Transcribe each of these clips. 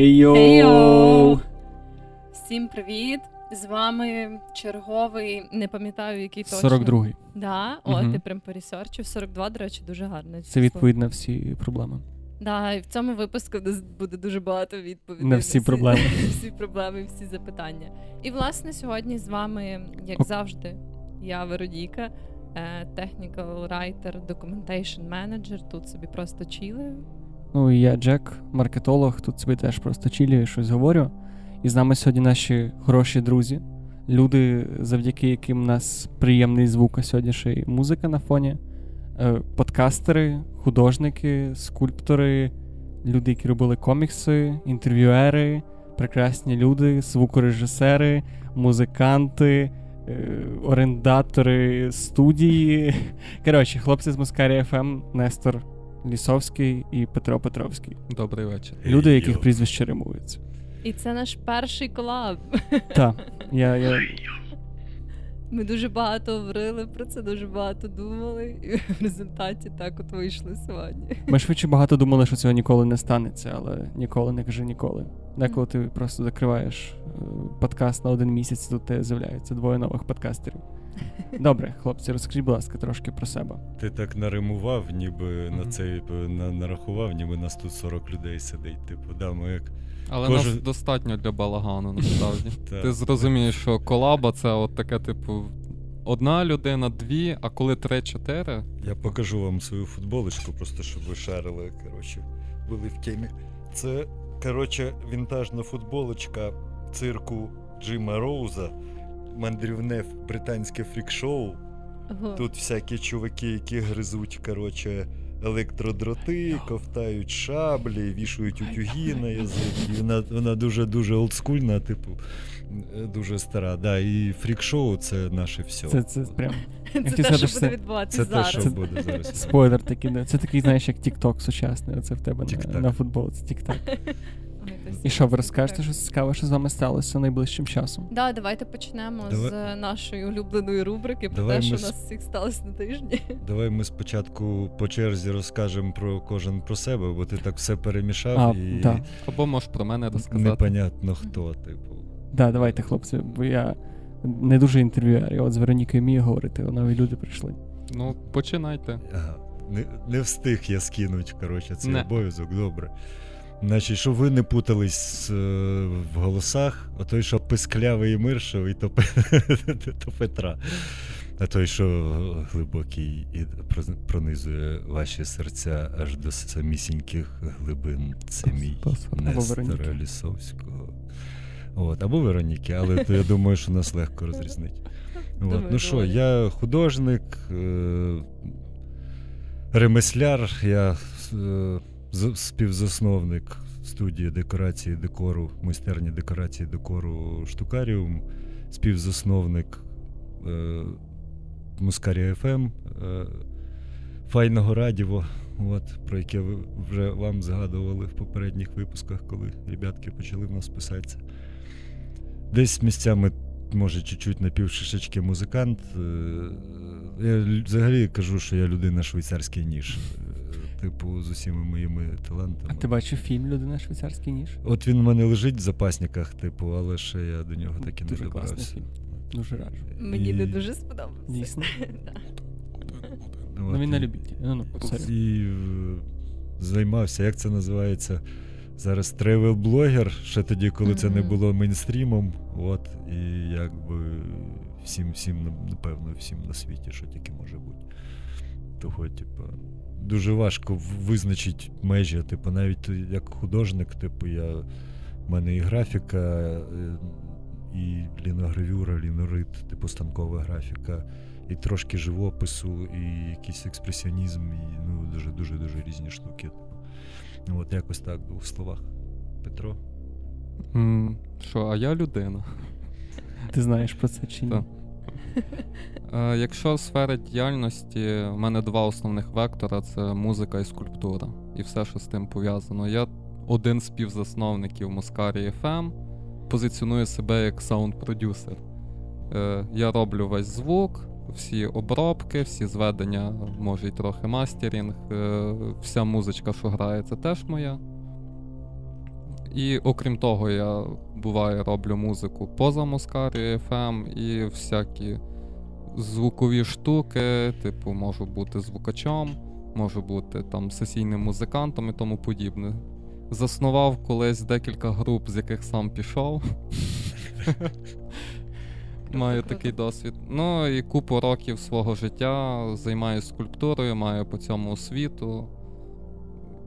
Хей-йоу! Всім привіт! З вами черговий, не пам'ятаю, який точно. 42-й. Да? О, Мгм. ти прям пересерчив. 42, до речі, дуже гарне. Це відповідь на всі проблеми. Да, і в цьому випуску буде дуже багато відповідей. На всі проблеми. всі проблеми, всі запитання. І власне сьогодні з вами, як завжди, я е, technical writer, documentation manager. Тут собі просто чілею. Ну і я Джек, маркетолог, тут собі теж просто чилюю, щось говорю. І з нами сьогодні наші хороші друзі, люди, завдяки яким у нас приємний звук, а сьогодні ще й музика на фоні, подкастери, художники, скульптори, люди, які робили комікси, інтерв'юери, прекрасні люди, звукорежисери, музиканти, е, орендатори студії. Коротше, хлопці з Москарі ФМ, Нестор Лісовський і Петро Петровський. Добрий вечір. Люди, яких прізвища римуються. І це наш перший колаб. Так, я, я Ми дуже багато говорили про це, дуже багато думали, і в результаті так от вийшли сьогодні. Ми швидше багато думали, що цього ніколи не станеться, але ніколи не кажи ніколи. Деколи ти просто закриваєш е, подкаст на один місяць, тут тебе з'являється двоє нових подкастерів. Добре, хлопці, розкажіть, будь ласка, трошки про себе. Ти так наримував, ніби на цей на, нарахував, ніби нас тут 40 людей сидить. Типу, да, ми як Але Кожен- нас достатньо для балагану, насправді. Ти зрозумієш, що колаба це от таке, типу, одна людина, дві, а коли три-чотири. я покажу вам свою футболочку, просто щоб ви шарили. Коротше, були в темі. Це, коротше, вінтажна футболочка цирку Джима Роуза, мандрівне британське фрік-шоу. Ого. Тут всякі чуваки, які гризуть, коротше, електродроти, ковтають шаблі, вішують утюги на язик. І вона, вона дуже-дуже олдскульна, типу, е, дуже стара. Да, і фрік-шоу це наше все. Це, це прям Це те, сказати, що буде відбуватися Це те, зараз. що буде зараз. спойлер такий. да. Це такий, знаєш, як TikTok сучасний. Оце в тебе на футболці. Тік-так. І що, ви розкажете щось цікаве, що з вами сталося найближчим часом? Да, давайте почнемо Давай- з нашої улюбленої рубрики про Давай те, що ми у нас всіх сталося на тижні. Давай ми спочатку по черзі розкажемо про кожен про себе, бо ти так все перемішав А, і да. Або можеш про мене розказати. непонятно хто, типу. Да, давайте, хлопці, бо я не дуже інтерв'юер. Я от з Веронікою вмію говорити, нові люди прийшли. Ну, починайте. Ага. Не, не встиг я скинуть, коротше, цей Не. обов'язок, добре. Значить, щоб ви не путались е, в голосах, а той, що писклявий і миршовий, то, то Петра. А той, що глибокий і пронизує ваші серця аж до самісіньких глибин, це мій Нестора Лісовського. От, або Вероніки, але то я думаю, що нас легко розрізнить. От. Ну що, я художник, е- ремесляр, я е- співзасновник студії декорації декору, майстерні декорації декору Штукаріум, співзасновник е- Мускарія ФМ, е- Файного радіо, от, про яке ви вже вам згадували в попередніх випусках, коли ребятки почали в нас писатися. Десь місцями може, чуть-чуть напівшишечки музикант. Е, Я взагалі кажу, що я людина швейцарський ніж. Типу, з усіма моїми талантами. А ти бачив фільм Людина швейцарський ніж? От він у мене лежить в запасниках, типу, але ще я до нього так і не Дуже класний добрався. фільм. Дуже раджу. Мені І- не дуже сподобався. Дійсно. Ну він не і- любитель. Ну, ну. І е, займався, як це називається? Зараз тревел-блогер, ще тоді, коли це не було мейнстрімом. От, і якби всім, всім, напевно, всім на світі, що тільки може бути. Того, типу, дуже важко визначити межі. Типу, навіть як художник, типу, я, в мене і графіка, е, і ліногравюра, лінорит, типу станкова графіка, і трошки живопису, і якийсь експресіонізм, і ну, дуже дуже різні штуки. Ну, От якось так в словах. Петро. Що, а я людина. Ти знаєш про це чи ні? Е, Якщо сфера діяльності, в мене два основних вектора це музика і скульптура, і все, що з тим пов'язано. Я один з співзасновників Muscaria FM. позиціоную себе як саунд-продюсер. Е, Я роблю весь звук, всі обробки, всі зведення, може й трохи мастерінг, е, вся музичка, що грає, це теж моя. І окрім того, я буває роблю музику поза Москарі FM і всякі звукові штуки, типу, можу бути звукачом, можу бути там сесійним музикантом і тому подібне. Заснував колись декілька груп, з яких сам пішов. Маю такий досвід. Ну і купу років свого життя займаюся скульптурою, маю по цьому освіту.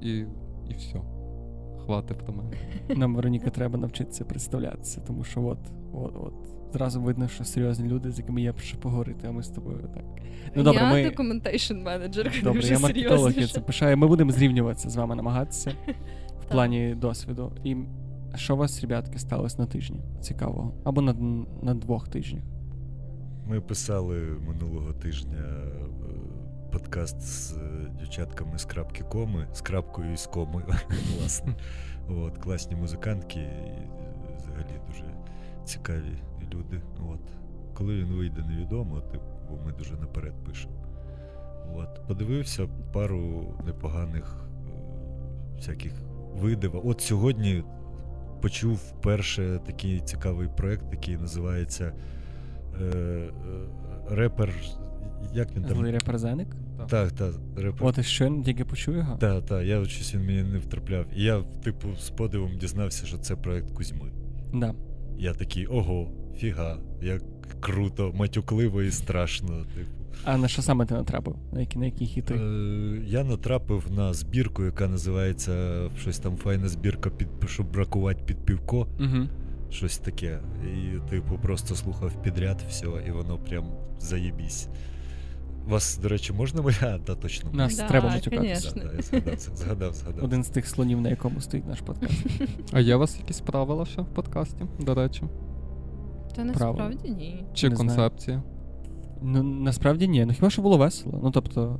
І, і все. Хватить про мене. Нам, Вероніка, треба навчитися представлятися, тому що от, от, от. Зразу видно, що серйозні люди, з якими є про поговорити, а ми з тобою так. Ну добре, я ми. документейшн менеджер, Добре, вже я маркетолог, я це пишаю. Ми будемо зрівнюватися з вами, намагатися в плані досвіду. І що у вас, ребятки, сталося на тижні? Цікавого? Або на, на двох тижнях. Ми писали минулого тижня е, подкаст з е, дівчатками з крапки коми, з крапкою і з комою, власне. От, класні музикантки і е, взагалі дуже цікаві люди. От. Коли він вийде, невідомо, бо ми дуже наперед пишемо. От. Подивився пару непоганих е, всяких видів. От сьогодні почув вперше такий цікавий проект, який називається е, е, репер. Як він там? Злий репрезеник. Так, так, репер. От і щойно тільки почув його. Так, так, я щось він мені не втрапляв. І я, типу, з подивом дізнався, що це проект Кузьми. Да. Я такий, ого, фіга, як круто, матюкливо і страшно. Типу. А на що саме ти натрапив? На які, на які хіти? Е, я натрапив на збірку, яка називається щось там файна збірка, під, щоб бракувати під півко. Угу. Щось таке. І, типу, просто слухав підряд все, і воно прям заєбісь. Вас, до речі, можна моя? А, та точно. Нас Да, треба Да, матюкатися. конечно. да, я згадав, згадав, згадав. Один з тих слонів, на якому стоїть наш подкаст. А є у вас якісь правила ще в подкасті, до речі? Та насправді ні. Чи Не знаю. концепція? Ну насправді ні. Ну хіба що було весело. Ну тобто,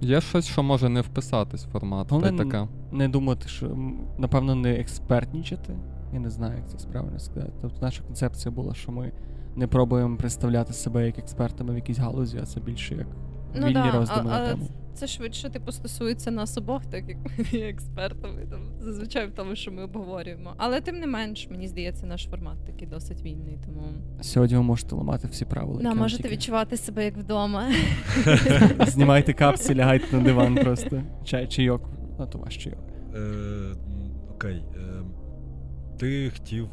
Є щось, що може не вписатись в формат, та й таке. не думати, що напевно не експертнічати. Я не знаю, як це правильно сказати. Тобто наша концепція була, що ми не пробуємо представляти себе як експертами в якійсь галузі, а це більше як Ну вільні да, роздуми а- на тему. Це швидше типу стосується нас обох, так як ми є експертами там зазвичай в тому, що ми обговорюємо. Але тим не менш, мені здається, наш формат такий досить вільний, тому Сьогодні ви можете ламати всі правила. да, можете тільки- відчувати себе як вдома. Знімайте капці, лягайте на диван просто. Чай, чайок. Ну, то ваш чайок. Е, окей. Ти хотів.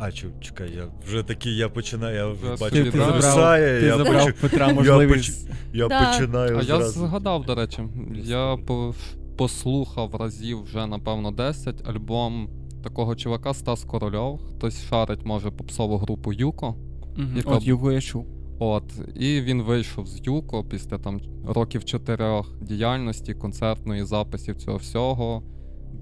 А, чекай, я вже такий, я починаю, я Вже бачу, Ти, ти забрав- ти я, забрав поч- Петра я можливість. я починаю А я згадав, до речі, я по- послухав разів вже, напевно, 10 альбом такого чувака Стас Корольов. Хтось шарить, може, попсову групу Юко. Мгм. Яка От Юго я чув. От, і він вийшов з Юко після там років чотирьох діяльності, концертної записів цього всього.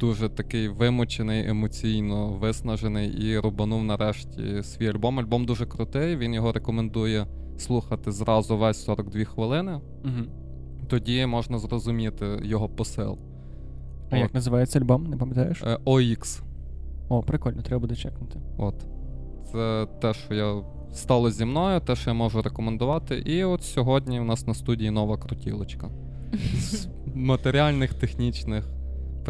Дуже такий вимучений, емоційно виснажений і рубанув нарешті свій альбом. Альбом дуже крутий. Він його рекомендує слухати зразу весь 42 хвилини. Угу. Тоді можна зрозуміти його посил. А як називається альбом, не пам'ятаєш? Е, OX. О, прикольно, треба буде чекнути. От. Це те, що я стало зі мною, те, що я можу рекомендувати. І от сьогодні у нас на студії нова крутілочка. З матеріальних, технічних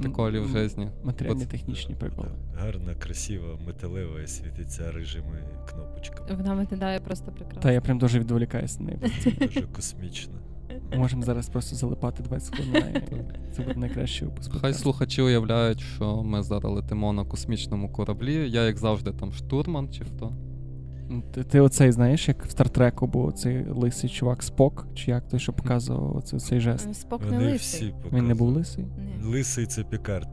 приколів в житті. Матеріальні технічні приколи. Гарна, красива, металева і світиться рижими кнопочками. Вона виглядає просто прекрасно. Та я прям дуже відволікаюся на неї. Дуже космічно. Можемо зараз просто залипати 20 хвилин на. Це буде найкращий випуск. Хай слухачі уявляють, що ми зараз летимо на космічному кораблі. Я, як завжди, там штурман чи хто. Ти, ти оцей знаєш, як в Стартреку був цей лисий чувак Спок, чи як той, що показував оцей, цей жест. Е, Спок не Вони лисий. всі Він не був лисий? Ні. Лисий це Пікард,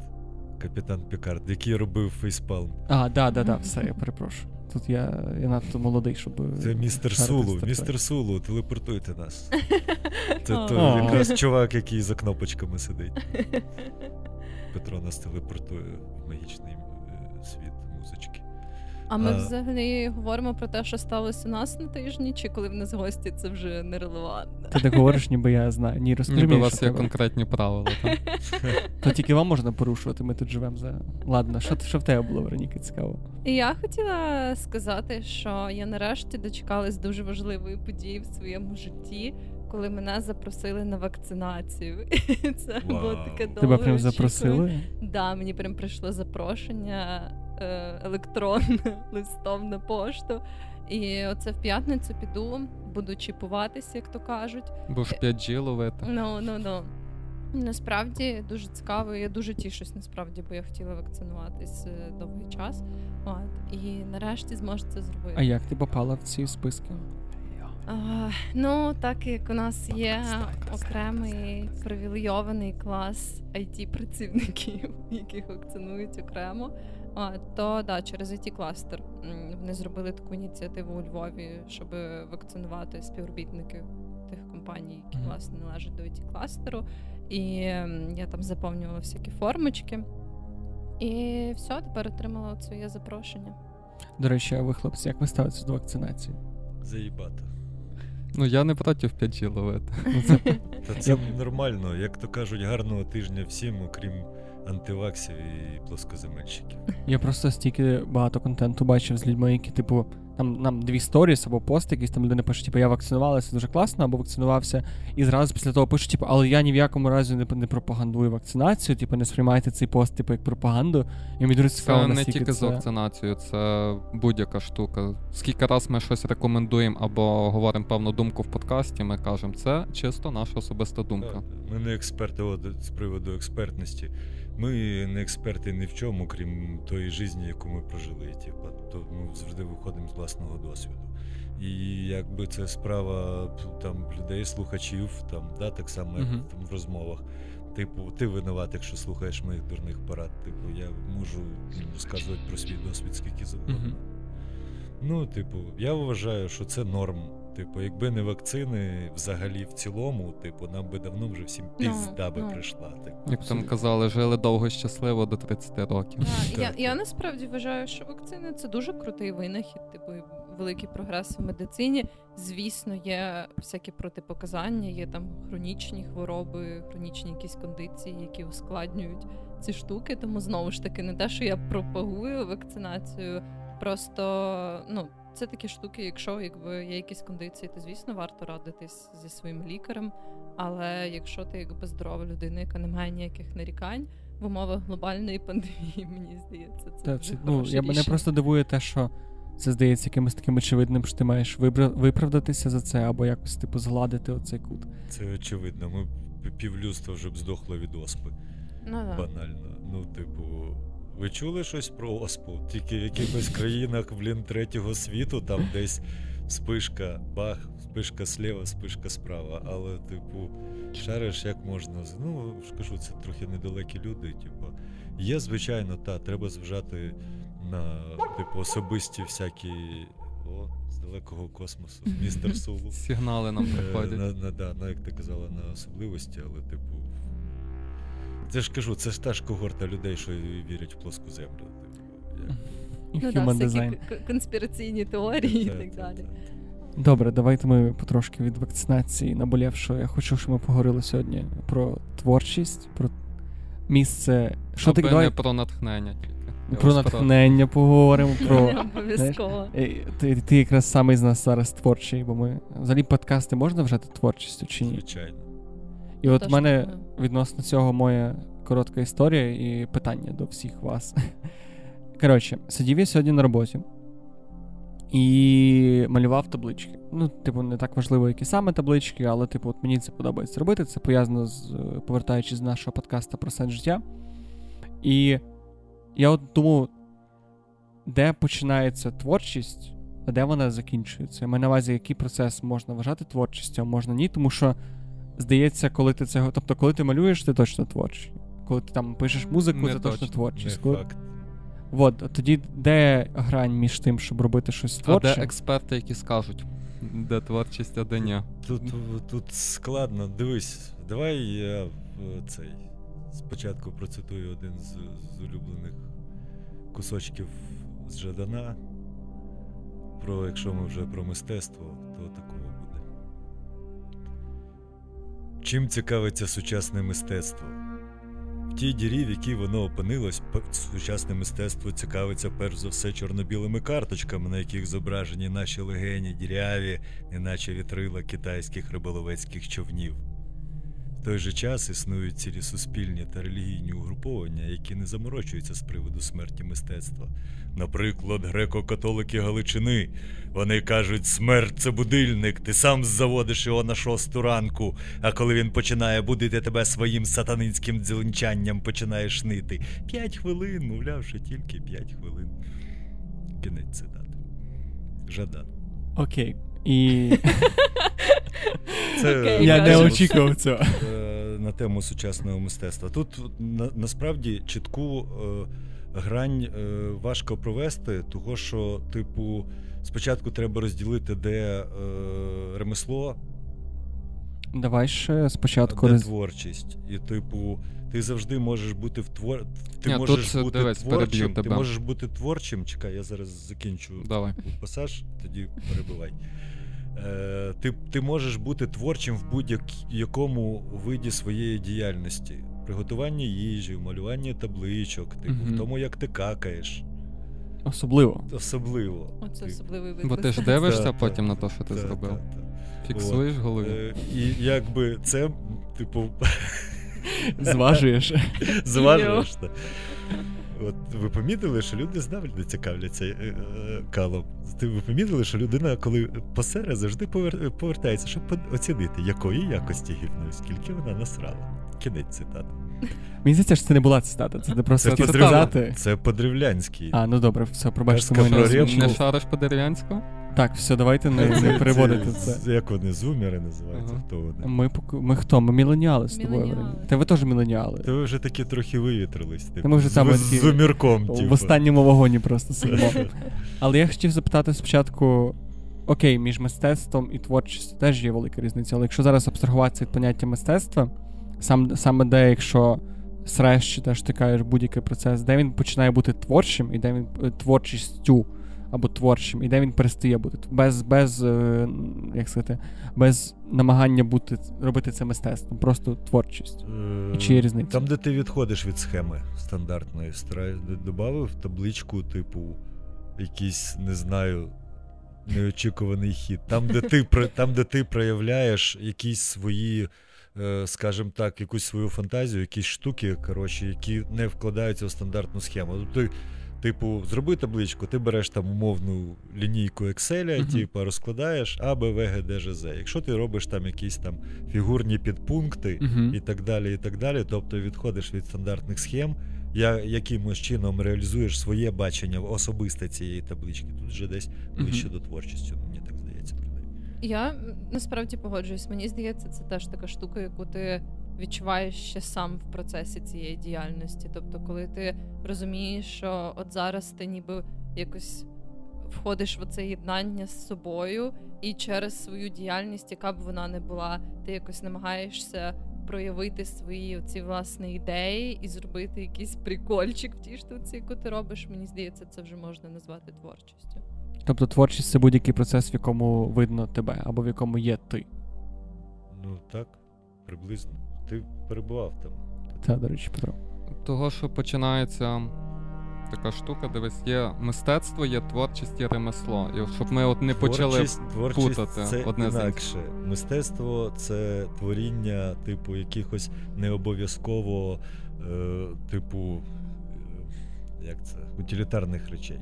капітан Пікард, який робив фейспалм. А, да, да, да, все, я перепрошую. Тут я, я надто молодий, щоб. Це містер Сулу. Містер Сулу, телепортуйте нас. Це той якраз чувак, який за кнопочками сидить. Петро нас телепортує в магічний е, світ. А ми А. взагалі говоримо про те, що сталося у нас на тижні, чи коли в нас гості, це вже нерелевантно. Ти так говориш, ніби я знаю. Ні, розкажи Ніби у вас є конкретні правила. Там. То тільки вам можна порушувати, ми тут живемо за. Ладно, що, що в тебе було, Вероніка, цікаво? Я хотіла сказати, що я нарешті дочекалась дуже важливої події в своєму житті, коли мене запросили на вакцинацію. Це було таке довго. Тебе прям запросили? Да, мені прям прийшло запрошення е, електронне листом на пошту. І оце в п'ятницю піду, буду чіпуватися, як то кажуть. Бо ж 5G ловити. Ну, ну, ну. Насправді дуже цікаво. Я дуже тішусь, насправді, бо я хотіла вакцинуватись е, довгий час. От, і нарешті зможу це зробити. А як ти попала в ці списки? А, ну, так як у нас є окремий привілейований клас it працівників, яких вакцинують окремо. А, то да, через it кластер вони зробили таку ініціативу у Львові, щоб вакцинувати співробітників тих компаній, які власне належать до it кластеру. І я там заповнювала всякі формочки. І все, тепер отримала своє запрошення. До речі, а ви, хлопці, як ви ставитеся до вакцинації? Заїбати. Ну я не проти 5G ловити. Ну, Та це нормально, як то кажуть, гарного тижня всім, окрім антиваксів і плоскоземельщиків. Я просто стільки багато контенту бачив з людьми, які, типу, там нам дві сторіс або пост, якісь там людина пише, типу, я вакцинувалася дуже класно, або вакцинувався, і зразу після того пише, типу, але я ні в якому разі не, не пропагандую вакцинацію, типу, не сприймайте цей пост, типу, як пропаганду. І мені дуже цікаво, Це не тільки з це... вакцинацією, це будь-яка штука. Скільки раз ми щось рекомендуємо або говоримо певну думку в подкасті, ми кажемо, це чисто наша особиста думка. Ми не експерти от, з приводу експертності. Ми не експерти ні в чому, крім тої житті, яку ми прожили. Типу, то ми завжди виходимо з власного досвіду. І якби це справа там людей, слухачів, там, да, так само, як там в розмовах. Типу, ти винуват, якщо слухаєш моїх дурних порад. Типу, я можу ну, розказувати про свій досвід скільки завгодно. Ну, типу, я вважаю, що це норм. Типу, якби не вакцини, взагалі в цілому, типу, нам би давно вже всім Ну, пізда би ну. прийшла. Типу. Як там казали, жили довго щасливо до 30 років. Да, я, я насправді вважаю, що вакцини це дуже крутий винахід, типу великий прогрес в медицині. Звісно, є всякі протипоказання, є там хронічні хвороби, хронічні якісь кондиції, які ускладнюють ці штуки. Тому знову ж таки, не те, що я пропагую вакцинацію, просто ну. Це такі штуки, якщо якби є якісь кондиції, то звісно варто радитись зі своїм лікарем. Але якщо ти якби здорова людина, яка не має ніяких нарікань, в умовах глобальної пандемії, мені здається, це Та, дуже це, ну, я, мене просто дивує те, що це здається якимось таким очевидним, що ти маєш вибра- виправдатися за це, або якось, типу, згладити оцей кут. Це очевидно. Ми півлюдства вже б здохло від оспи. Ну, да. Банально. Ну, типу, ви чули щось про оспу? Тільки в якихось країнах, блін, третього світу, там десь спишка, бах, спишка сліва, спишка справа. Але, типу, шариш як можна. Ну, кажу, це трохи недалекі люди. Типу, є, звичайно, та, треба зважати на типу, особисті всякі. О, з далекого космосу, містер Сулу. Сигнали нам Е, приходять. На, на, да, на, як ти казала, на особливості, але, типу. Це ж кажу, це ж та ж когорта людей, що вірять в плоску землю. Типу. Ну, да, всякі конспіраційні теорії і так та- далі. Добре, давайте ми потрошки від вакцинації наболівши. Я хочу, щоб ми поговорили сьогодні про творчість, про місце. Що Аби ти давай не про натхнення тільки. Про натхнення поговоримо. Про обов'язково. Е, ти, ти якраз самий з нас зараз творчий, бо ми взагалі подкасти можна вважати творчістю чи ні? Звичайно. І от в мене відносно цього моя коротка історія і питання до всіх вас. Коротше, сидів я сьогодні на роботі і малював таблички. Ну, типу, не так важливо, які саме таблички, але, типу, от мені це подобається робити. Це пов'язано з е, повертаючись з нашого подкасту про сенс життя. І я от думав, де починається творчість, а де вона закінчується. Я маю на увазі, який процес можна вважати творчістю, а можна ні, тому що здається, коли ти це. Тобто, коли ти малюєш, ти точно творчий. Коли ти там пишеш музику, Не це точно точно, творчість. Не Коли... факт. От, тоді де грань між тим, щоб робити щось А творче? де експерти, які скажуть, де творчість, а де ні? Тут, тут складно. Дивись, давай я е, цей спочатку процитую один з, з улюблених кусочків з Жадана. про, якщо ми вже про мистецтво, то такого Чим цікавиться сучасне мистецтво? В тій дірі, в якій воно опинилось, сучасне мистецтво цікавиться перш за все чорно-білими карточками, на яких зображені наші легені, діряві, неначе вітрила китайських риболовецьких човнів. Той же час існують цілі суспільні та релігійні угруповання, які не заморочуються з приводу смерті мистецтва. Наприклад, греко-католики Галичини. Вони кажуть, смерть це будильник, ти сам заводиш його на шосту ранку, а коли він починає будити тебе своїм сатанинським дзеленчанням, починаєш нити. П'ять хвилин, мовлявши тільки п'ять хвилин. Кінець цитати. Жадан. Окей. І Це я не очікував цього. Е, на тему сучасного мистецтва. Тут на, насправді чітку е, грань е, важко провести, того що, типу, спочатку треба розділити, де е, ремесло, Давай ще спочатку. де роз- творчість. І, типу, ти завжди можеш бути в твор... Ти Ні, можеш тут, бути дивись, творчим. Ти можеш бути творчим. Чекай, я зараз закінчу Давай. пасаж, тоді перебивай. Е, ти, ти можеш бути творчим в будь-якому виді своєї діяльності. Приготування їжі, малювання табличок, типу, Мгм. в тому, як ти какаєш. Особливо. Особливо. Оце особливий вид. Бо ти ж дивишся Та, потім та, на те, що ти та, зробив. та, та. Фіксуєш в голові. Е, і якби це, типу, Зважуєш. зважуєш. От ви помітили, що люди завжди цікавляться е, е, калом. Ти ви помітили, що людина, коли посере, завжди повер- повертається, щоб оцінити, якої якості гівно, скільки вона насрала. Кінець цитати. Мені здається, що це не була цитата, це ти просто Це цитата. Це по-древлянський. А, ну добре, все, пробачте, Казка мою не. Не шариш по дерев'янську? Так, все, давайте не, не переводити це. це. Як вони, зумери називаються, Ага. хто вони? Ми, пок- ми хто? Ми міленіали з тобою. Міленіали. Та ви теж міленіали. Та ви вже такі трохи вивітрились. Типу, ми вже з, там з оті- зумірком, типу. В останньому вагоні просто сидимо. Але я хотів запитати спочатку: окей, між мистецтвом і творчістю теж є велика різниця. Але якщо зараз абстрагуватися від поняття мистецтва, сам, саме де, якщо среш чи теж тикаєш будь-який процес, де він починає бути творчим, і де він е, творчістю або творчим, і де він перестає бути без, без, е, як сказати, без намагання бути робити це мистецтвом, просто творчість. Е, І чи є різниця? Там, де ти відходиш від схеми стандартної, стара- д- табличку, типу, якийсь, не знаю, неочікуваний хід. Там, де ти, там, де ти проявляєш якісь свої, е, скажімо так, якусь свою фантазію, якісь штуки, коротше, які не вкладаються в стандартну схему. Тобто, Типу, зроби табличку, ти береш там умовну лінійку Excel, Мгм. типу, розкладаєш А, Б, В, Г, Д, Ж, З. Якщо ти робиш там якісь там фігурні підпункти, Мгм. і так далі, і так далі. Тобто відходиш від стандартних схем, я якимось чином реалізуєш своє бачення особисте цієї таблички. Тут вже десь ближче до творчості, мені так здається. Я насправді погоджуюсь. Мені здається, це теж така штука, яку ти відчуваєш ще сам в процесі цієї діяльності. Тобто, коли ти розумієш, що от зараз ти ніби якось входиш в це єднання з собою, і через свою діяльність, яка б вона не була, ти якось намагаєшся проявити свої ці власні ідеї і зробити якийсь прикольчик в тій штуці, яку ти робиш. Мені здається, це вже можна назвати творчістю. Тобто творчість це будь-який процес, в якому видно тебе, або в якому є ти. Ну так, приблизно. Ти перебував там. Це, до речі, Петро. Того, що починається така штука, дивись, є мистецтво, є творчість, є ремесло. І щоб ми от не почали. Творчість, творчість путати це одне з інакше. Мистецтво це творіння, типу, якихось не обов'язково, е, типу, е, як це, утилітарних речей.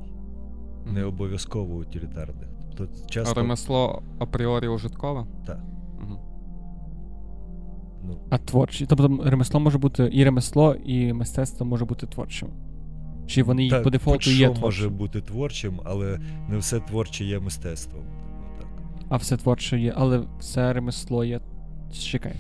Мгм. Не обов'язково утилітарних. Тобто А ремесло апріорі ужиткове? Так. Ну, А творчість. Тобто ремесло може бути і ремесло, і мистецтво може бути творчим. Чи вони так, по дефолту будь-що може бути творчим, але не все творче є мистецтвом. Так. а все творче є, але все ремесло є. Чекай.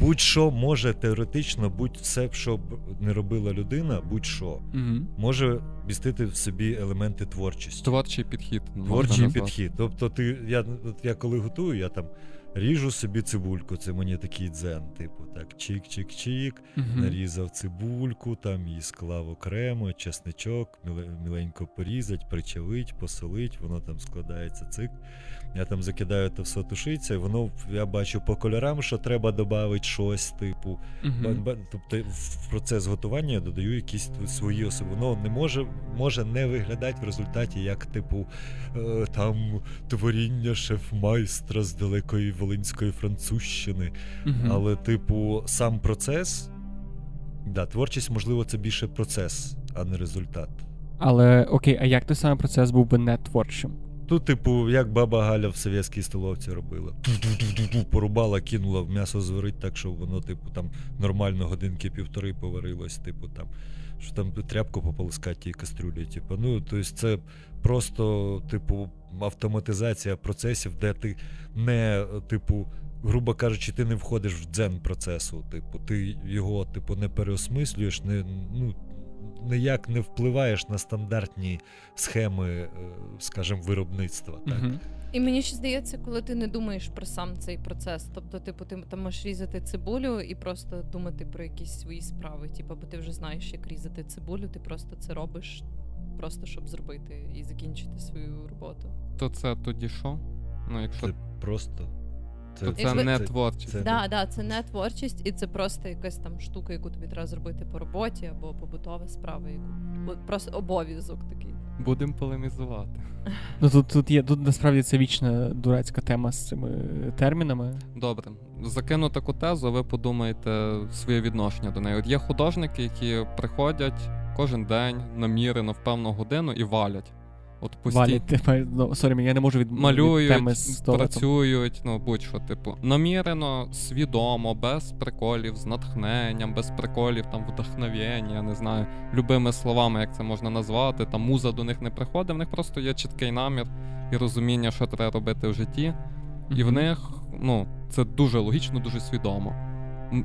Будь-що може теоретично, будь-все, що б не робила людина, будь-що Угу. може містити в собі елементи творчості. Творчий підхід. Творчий підхід. Тобто, ти, я, я коли готую, я там Ріжу собі цибульку, це мені такий дзен, типу, так, чик-чик-чик, Мгм. нарізав цибульку, там її склав окремо, чесничок, міленько порізать, причавить, посолить, воно там складається цик. Я там закидаю це все тушиться, і воно я бачу по кольорам, що треба додати щось, типу. Ба- ба- Тобто в процес готування я додаю якісь свої особи. Воно не може, може не виглядати в результаті як, типу, е, там творіння шеф-майстра з далекої Волинської Французщини. Мгм. Але, типу, сам процес. Да, творчість, можливо, це більше процес, а не результат. Але окей, а як той самий процес був би не творчим? Тут, типу, як баба Галя в совєтській столовці робила. Ту-ту-ту-ту-ту, Порубала, кинула, в м'ясо зварить так, щоб воно, типу, там нормально годинки півтори поварилось, типу, там, що там тряпку пополоскати тій кастрюлі. Типу. Ну, тобто це просто, типу, автоматизація процесів, де ти не, типу, грубо кажучи, ти не входиш в дзен процесу. Типу, ти його, типу, не переосмислюєш, не, ну, ніяк не впливаєш на стандартні схеми, е, скажімо, виробництва. Так? Мгм. І мені ще здається, коли ти не думаєш про сам цей процес. Тобто, типу, ти там можеш різати цибулю і просто думати про якісь свої справи. Типу, бо ти вже знаєш, як різати цибулю, ти просто це робиш, просто щоб зробити і закінчити свою роботу. То це тоді що? Ну, якщо Це просто. То це Якби- не творчість. це- Да, да, це не творчість, і це просто якась там штука, яку тобі треба зробити по роботі або побутова справа, яку просто обов'язок такий. Будемо полемізувати. Ну тут, тут є тут насправді це вічна дурацька тема з цими термінами. Добре, закину таку тезу, ви подумаєте своє відношення до неї. От є художники, які приходять кожен день намірено в певну годину і валять. От постійно Валять, типу, ну, sorry, я не можу від, від теми з працюють, ну будь-що, типу, намірено, свідомо, без приколів, з натхненням, без приколів, там вдохновення, я не знаю, любими словами, як це можна назвати. Там муза до них не приходить, в них просто є чіткий намір і розуміння, що треба робити в житті. І в них, ну, це дуже логічно, дуже свідомо.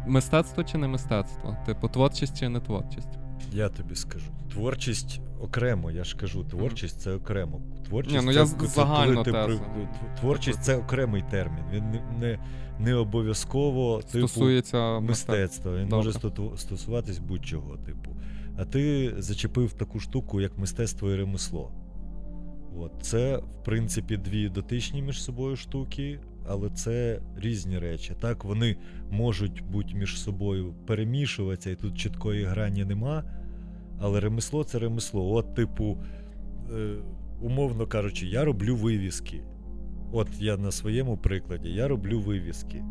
Мистецтво чи не мистецтво? Типу, творчість чи не творчість? Я тобі скажу. Творчість окремо, я ж кажу, творчість це окремо. Творчість Ні, ну це, я це коли загально ти тезу. при- Творчість це окремий термін. Він не, не, не обов'язково типу, Стосується мистецтва. Він Добре. може стосуватись будь-чого, типу. А ти зачепив таку штуку, як мистецтво і ремесло. От. Це, в принципі, дві дотичні між собою штуки, але це різні речі. Так, вони можуть бути між собою перемішуватися, і тут чіткої грані нема. Але ремесло це ремесло. От, типу, е, умовно кажучи, я роблю вивіски. От я на своєму прикладі, я роблю вивіски.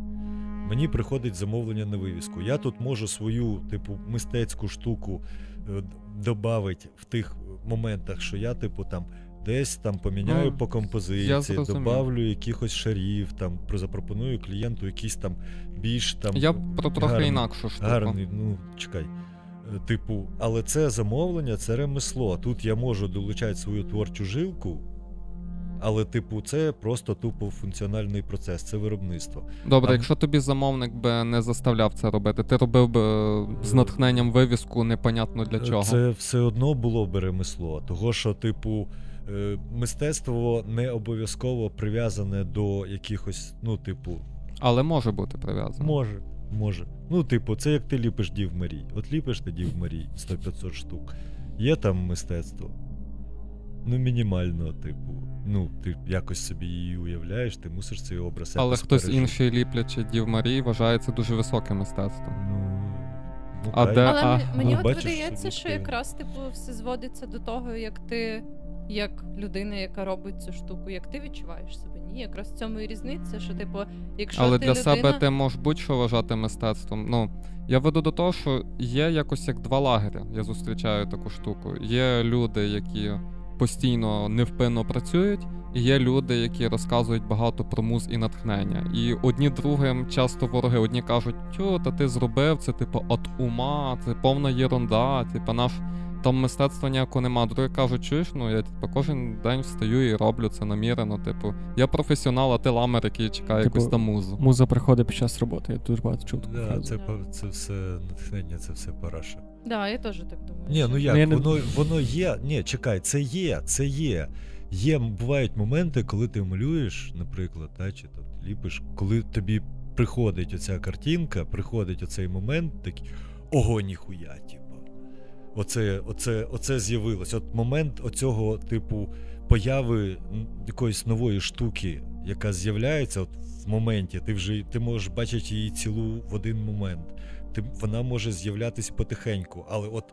Мені приходить замовлення на вивіску. Я тут можу свою, типу, мистецьку штуку е, додати в тих моментах, що я, типу, там десь там поміняю Ну, по композиції, добавлю якихось шарів, там про- запропоную клієнту якийсь там більш там Я про трохи гарний- інакшу штуку. Гарний, ну чекай. Е, Типу, але це замовлення, це ремесло. Тут я можу долучати свою творчу жилку, але, типу, це просто тупо функціональний процес, це виробництво. Добре, А- якщо тобі замовник би не заставляв це робити, ти робив би е, з натхненням вивіску непонятно для чого. Це все одно було би ремесло. Того, що, типу, е, мистецтво не обов'язково прив'язане до якихось, ну, типу, Але може бути прив'язано. Може, може. Ну, типу, це як ти ліпиш Дів Марій. От ліпиш ти Дів Марій 100-500 штук. Є там мистецтво. Ну, мінімально, типу. Ну, ти якось собі її уявляєш, ти мусиш цей образ. Але якось хтось пережити. інший ліплячи Дів Марії вважає це дуже високим мистецтвом. Ну, ну А де- Але а, мені- мені ну, от видається, що що якраз типу все зводиться до того, як ти, як людина, яка робить цю штуку, як ти відчуваєш себе. Ні, якраз в цьому і різниця, що типу, якщо Але ти для людина... себе ти можеш будь-що вважати мистецтвом. Ну, я веду до того, що є якось як два лагері. Я зустрічаю таку штуку. Є люди, які постійно невпинно працюють, і є люди, які розказують багато про муз і натхнення. І одні другим часто вороги. Одні кажуть, тю, та ти зробив це, типу, от ума, це повна єрунда, типу, наш. Там мистецтва ніякого нема. Другі кажуть, чуєш, ну я типу, кожен день встаю і роблю це намірено. Типу, я професіонал, а ти ламер, який чекає Типу, якусь там музу. Муза приходить під час роботи. Я дуже багато чув Да, це, це все натхнення, це все параша. Да, я теж так думаю. Ні, ну як, Ну, я не- воно, воно є. Ні, чекай, це є, це є. Є, бувають моменти, коли ти малюєш, наприклад, та, чи то ліпиш. Коли тобі приходить оця картинка, приходить оцей момент, такий ого, ніхуя, типа. Оце оце, оце з'явилось. От момент оцього, типу, появи якоїсь нової штуки, яка з'являється от в моменті, ти вже ти можеш бачити її цілу в один момент. Ти, Вона може з'являтися потихеньку, але от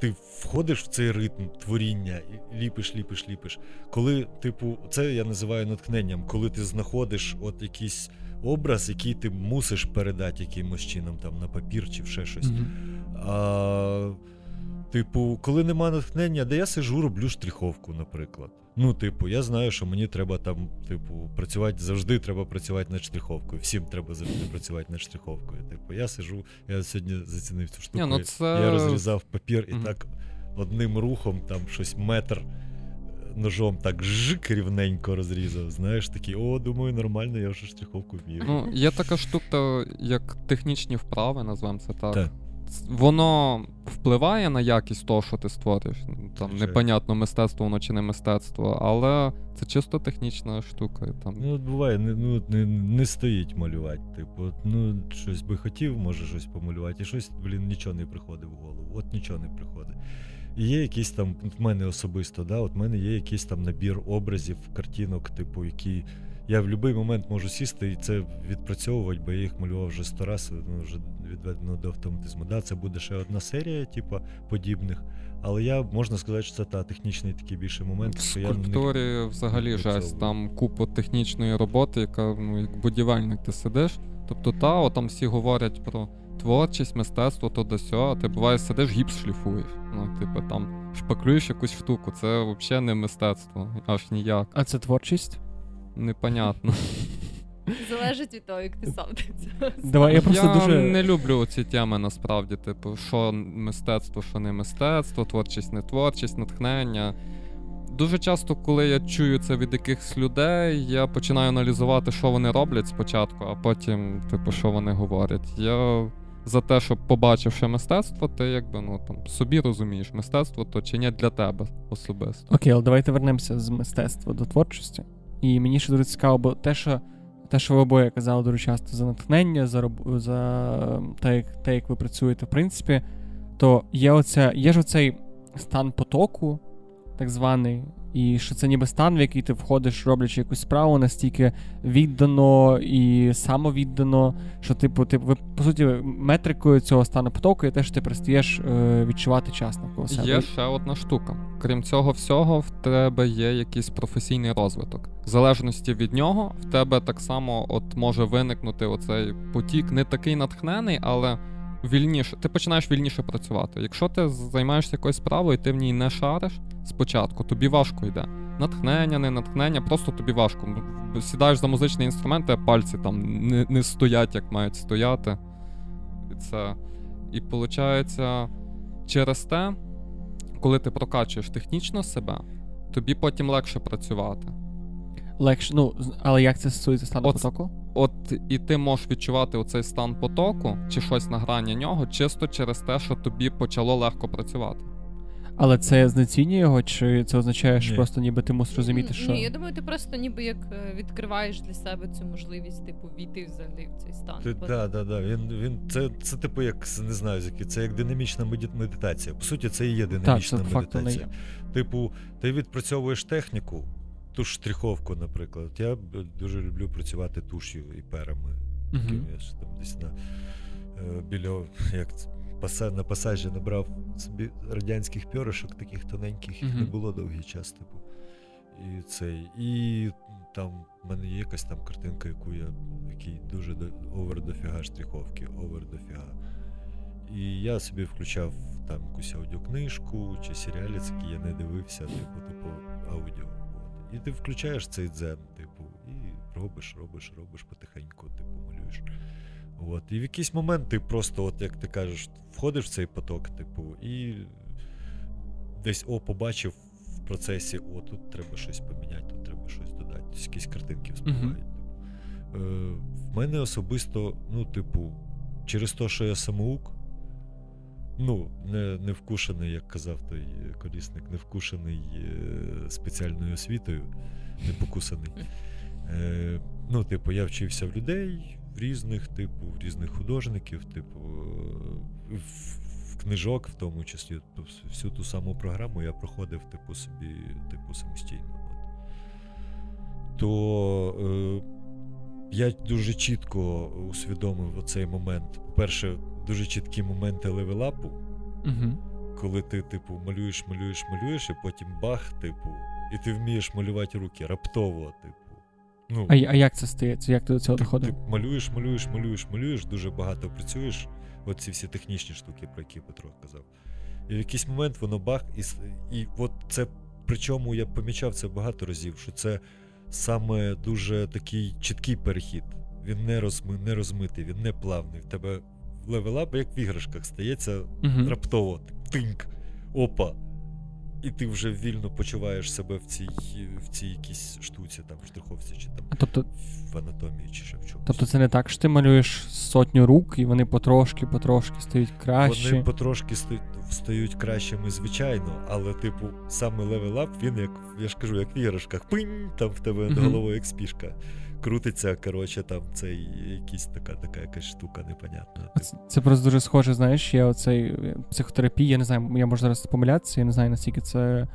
ти входиш в цей ритм творіння і ліпиш, ліпиш, ліпиш. Коли, типу, це я називаю натхненням, коли ти знаходиш от якийсь образ, який ти мусиш передати якимось чином там на папір чи в ще щось. Mm-hmm. А, Типу, коли нема натхнення, де я сижу, роблю штриховку, наприклад. Ну, типу, я знаю, що мені треба там, типу, працювати завжди треба працювати над штриховкою. Всім треба завжди працювати над штриховкою. Типу, я сижу, я сьогодні зацінив цю штуку. Yeah, ну це... Я розрізав папір і mm-hmm. так одним рухом, там щось метр е, ножом так жик рівненько розрізав. Знаєш, такий, о, думаю, нормально, я вже штриховку вмію. Ну, є така штука, як технічні вправи, назвемо це так. так воно впливає на якість того, що ти створюєш. Там Звичайно. непонятно, мистецтво воно чи не мистецтво, але це чисто технічна штука. Там. Ну, от буває, не ну, не, не стоїть малювати. Типу, ну, щось би хотів, може щось помалювати, і щось, блін, нічого не приходить в голову. От нічого не приходить. І є якийсь там, в мене особисто, да, от в мене є якийсь там набір образів, картинок, типу, які я в будь-який момент можу сісти і це відпрацьовувати, бо я їх малював вже сто разів, ну, вже відведено до автоматизму. Да, Це буде ще одна серія, типу, подібних. Але я можна сказати, що це та технічний такий більший момент. В скульптурі не... взагалі жесть. Там купа технічної роботи, яка ну, як будівельник ти сидиш. Тобто, та, о, там всі говорять про творчість, мистецтво, то до сього, а ти буває сидиш, гіпс шліфуєш. Ну, типу, там шпаклюєш якусь штуку. Це взагалі не мистецтво, аж ніяк. А це творчість? Непонятно. Залежить від того, як ти сам це. Давай, я просто я дуже... не люблю ці теми насправді. Типу, що мистецтво, що не мистецтво, творчість, не творчість, натхнення. Дуже часто, коли я чую це від якихось людей, я починаю аналізувати, що вони роблять спочатку, а потім, типу, що вони говорять. Я за те, щоб побачивши мистецтво, ти якби ну там собі розумієш, мистецтво то чи ні для тебе особисто. Окей, але давайте вернемося з мистецтва до творчості. І мені ще дуже цікаво, бо те, що те, що ви обоє казали дуже часто за натхнення, за за те, як те, як ви працюєте, в принципі, то є оця, є ж оцей стан потоку, так званий, і що це ніби стан, в який ти входиш, роблячи якусь справу, настільки віддано і самовіддано, що типу, ти ви по суті метрикою цього стану потоку, і те, що ти перестаєш е, відчувати час навколо себе. Є ще одна штука. Крім цього всього, в тебе є якийсь професійний розвиток. В залежності від нього, в тебе так само от може виникнути оцей потік, не такий натхнений, але вільніше, ти починаєш вільніше працювати. Якщо ти займаєшся якоюсь справою, і ти в ній не шариш спочатку, тобі важко йде. Натхнення, не натхнення, просто тобі важко. Сідаєш за музичний інструмент, а пальці там не не стоять, як мають стояти. І це. І виходить, через те, коли ти прокачуєш технічно себе, тобі потім легше працювати. Легше, ну, але як це стосується стану потоку? От і ти можеш відчувати оцей стан потоку чи щось на грані нього, чисто через те, що тобі почало легко працювати. Але це знецінює його, чи це означає, що Ні. просто ніби ти мусиш розуміти, що. Ні, я думаю, ти просто ніби як е, відкриваєш для себе цю можливість, типу, війти взагалі в цей стан. Так, да, да, да. Він, він, це, це, типу, як не знаю, це як динамічна медитація. По суті, це і є динамічна так, це медитація. Типу, ти відпрацьовуєш техніку ту ж штриховку, наприклад. Я дуже люблю працювати туш'ю і перами. Uh-huh. Я ж там десь на е, біля як паса, на пасажі набрав собі радянських пьорошок, таких тоненьких, їх uh-huh. не було довгий час, типу. І цей. І там в мене є якась там картинка, яку я в якій дуже до, over дофіга штриховки, over дофіга. І я собі включав там якусь аудіокнижку чи серіалець, який я не дивився, типу, типу аудіо. І ти включаєш цей дзен, типу, і робиш, робиш, робиш потихеньку, типу, малюєш. От. І в якийсь момент ти просто, от як ти кажеш, входиш в цей поток, типу, і десь о, побачив в процесі, о, тут треба щось поміняти, тут треба щось додати, якісь картинки вспливають. Uh-huh. Е, В мене особисто, ну, типу, через те, що я самоук, ну, не не вкушений, як казав той колісник, не вкушений е, спеціальною освітою, не покусаний. Е, ну, типу, я вчився в людей в різних, типу, в різних художників, типу, в, в книжок, в тому числі. Всю ту саму програму я проходив, типу, собі, типу, самостійно. То е, я дуже чітко усвідомив оцей момент. По-перше, дуже чіткі моменти левелапу. Угу. Коли ти, типу, малюєш, малюєш, малюєш, і потім бах, типу, і ти вмієш малювати руки раптово, типу. Ну, А, а як це стається? Як ти до цього ти, доходив? ти малюєш, малюєш, малюєш, малюєш, дуже багато працюєш. От ці всі технічні штуки, про які Петро казав. І в якийсь момент воно бах, і, і от це, причому я помічав це багато разів, що це саме дуже такий чіткий перехід. Він не, розми, не розмитий, він не плавний. В тебе level up, як в іграшках, стається Угу. раптово. Тиньк, опа. І ти вже вільно почуваєш себе в цій, в цій якійсь штуці, там, штриховці, чи там Тобто, в анатомії, чи ще в чомусь. тобто це не так, що ти малюєш сотню рук, і вони потрошки, потрошки стають краще. Вони потрошки ста- стають кращими, звичайно, але, типу, саме up, він як, я ж кажу, як в іграшках, пинь, там в тебе над головою як спішка. Крутиться, коротше, там цей якийсь така, така якась штука непонятна. Це, це просто дуже схоже, знаєш, є оцей е, психотерапія, я не знаю, я можу зараз помилятися, я не знаю, наскільки це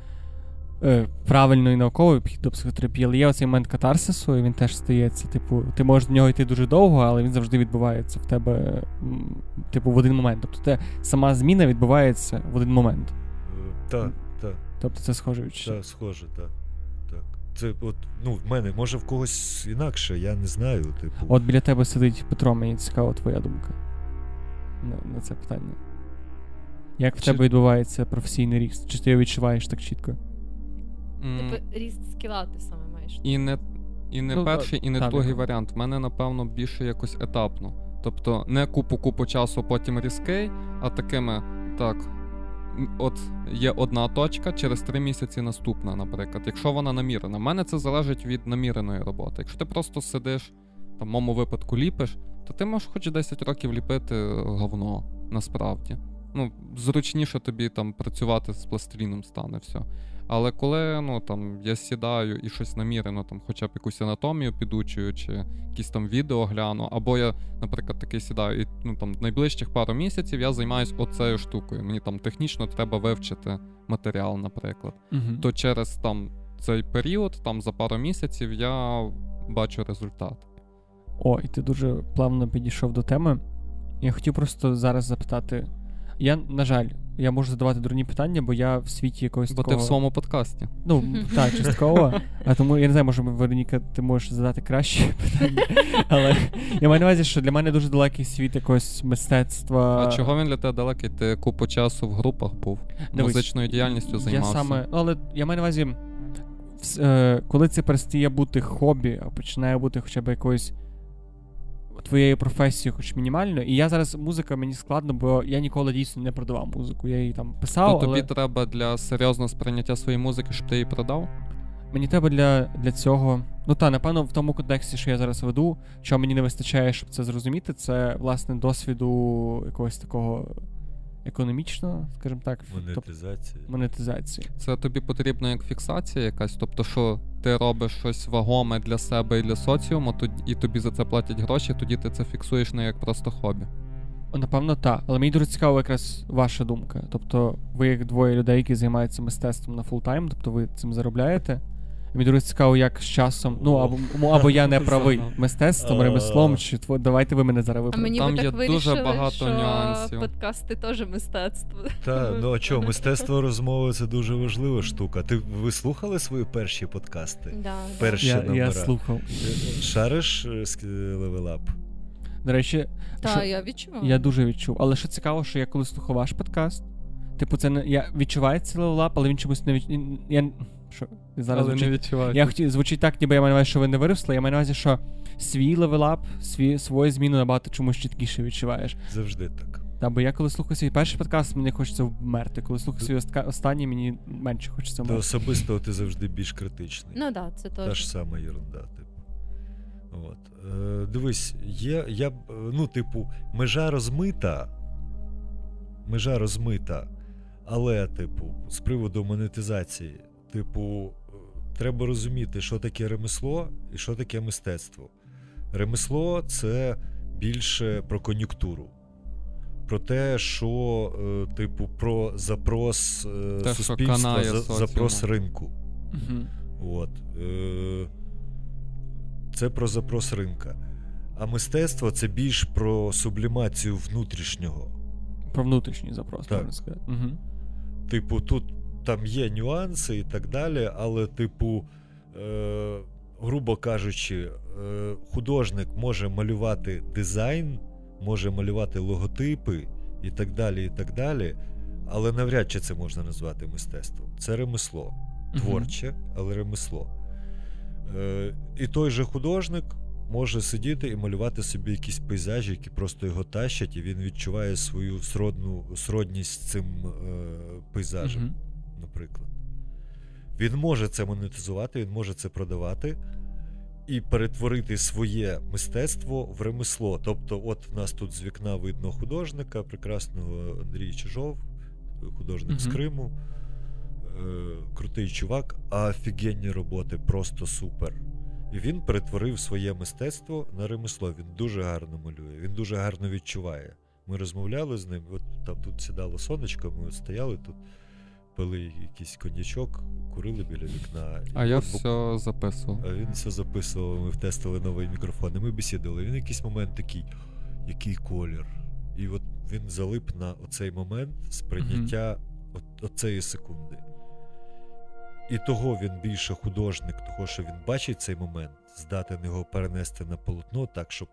е, правильно і науковий підхід до психотерапії, але є оцей момент катарсису, і він теж стається. Типу, ти можеш до нього йти дуже довго, але він завжди відбувається в тебе, типу, в один момент. Тобто те, сама зміна відбувається в один момент. Так, так, Тобто це схоже відчуття. так, схоже, так. Це от, ну, в мене, може, в когось інакше, я не знаю. Типу, От біля тебе сидить Петро, мені цікава твоя думка на, на це питання. Як в Чи- тебе відбувається професійний ріст? Чи ти його відчуваєш так чітко? М, Типу, ріст скіла ти саме маєш. І не, і не Ну, перший, і не так, другий так. варіант. В мене, напевно, більше якось етапно. Тобто не купу-купу часу, потім різкий, а такими так. От є одна точка, через три місяці наступна, наприклад. Якщо вона намірена. У мене це залежить від наміреної роботи. Якщо ти просто сидиш, там, в моєму випадку ліпиш, то ти можеш хоч 10 років ліпити говно, насправді. Ну, зручніше тобі там працювати з пластиліном стане все. Але коли ну, там, я сідаю і щось намірено, там, хоча б якусь анатомію підучую, чи якісь там відео гляну, або я, наприклад, такий сідаю, і ну, там, найближчих пару місяців я займаюся оцею штукою. Мені там технічно треба вивчити матеріал, наприклад. Угу. То через там, цей період, там, за пару місяців, я бачу результат. О, і ти дуже плавно підійшов до теми. Я хотів просто зараз запитати. Я, на жаль, я можу задавати дурні питання, бо я в світі якогось Бо такого... ти в своєму подкасті. Ну, так, частково. А тому я не знаю, може, Вероніка, ти можеш задати кращі питання. Але я маю на увазі, що для мене дуже далекий світ якогось мистецтва. А чого він для тебе далекий? Ти купу часу в групах був, Дивись, музичною діяльністю Я займався. саме, ну, але я маю на увазі, е, коли це перестає бути хобі, а починає бути хоча б якоюсь твоєю професією, хоч мінімально. І я зараз музика мені складно, бо я ніколи дійсно не продавав музику. Я її там писав, То тобі але треба для серйозного сприйняття своєї музики, щоб ти її продав? мені треба для, для цього. Ну та, напевно, в тому контексті, що я зараз веду, що мені не вистачає, щоб це зрозуміти, це власне досвіду якогось такого економічного, скажімо так, тобто монетизація. монетизації. Це тобі потрібна як фіксація якась, тобто, що ти робиш щось вагоме для себе і для соціуму, тоді- і тобі за це платять гроші, тоді ти це фіксуєш не як просто хобі. Напевно, так. Але мені дуже цікава якраз ваша думка. Тобто, ви як двоє людей, які займаються мистецтвом на full-time, тобто ви цим заробляєте. Мені дуже цікаво, як з часом. Ну, або, або я не правий мистецтвом, ремеслом, чи давайте ви мене зараз А виправите. мені Там би є так дуже багато що нюансів. подкасти теж мистецтво. Та, ну а чого, мистецтво розмови це дуже важлива штука. Ти ви слухали свої перші подкасти? Да, Перші Я, номера. я слухав. Шариш level up? До речі, Та, що- я відчуваю. я дуже відчув. Але що цікаво, що я коли слухав ваш подкаст, типу, це не я відчуваю цей level up, але він чомусь не відч... Я... Що? Зараз звучить... відчуваю. Я хотів звучить так, ніби я маю на увазі, що ви не виросли. Я маю на увазі, що свій level up, свій свою зміну набагато чомусь чіткіше відчуваєш. Завжди так. Та, бо я коли слухаю свій перший подкаст, мені хочеться вмерти. Коли слухаю свій оста- останній, мені менше хочеться вмерти. особистого ти завжди більш критичний. Ну так, да, це Та ж сама єрунда, типу. От. Е, дивись, є, я, е, ну, типу, межа розмита. Межа розмита. Але, типу, з приводу монетизації, типу, треба розуміти, що таке ремесло і що таке мистецтво. Ремесло це більше про кон'юнктуру. Про те, що, е, типу, про запрос е, Те, суспільства, за, запрос ринку. Угу. От. Е, Це про запрос ринка. А мистецтво це більш про сублімацію внутрішнього. Про внутрішній запрос, Так. можна сказати. Угу. Типу, тут там є нюанси і так далі, але, типу, е, грубо кажучи, е, художник може малювати дизайн, може малювати логотипи і так далі, і так далі. Але навряд чи це можна назвати мистецтвом. Це ремесло. Творче, але ремесло. Е, і той же художник може сидіти і малювати собі якісь пейзажі, які просто його тащать, і він відчуває свою сродну, сродність з цим е, пейзажем, Мгм. Наприклад. Він може це монетизувати, він може це продавати і перетворити своє мистецтво в ремесло. Тобто, от в нас тут з вікна видно художника, прекрасного Андрій Чижов, художник з Криму. Е, крутий чувак, а офігенні роботи, просто супер. І він перетворив своє мистецтво на ремесло. Він дуже гарно малює, він дуже гарно відчуває. Ми розмовляли з ним, от там тут сідало сонечко, ми от стояли тут, пили якийсь коньячок, курили біля вікна. А я все записував. а він все записував, ми втестили новий мікрофон, і ми бесідали. Він якийсь момент такий, який колір. І от він залип на оцей момент сприйняття от, оцеї секунди. І того він більше художник, того, що він бачить цей момент, здатен його перенести на полотно так, щоб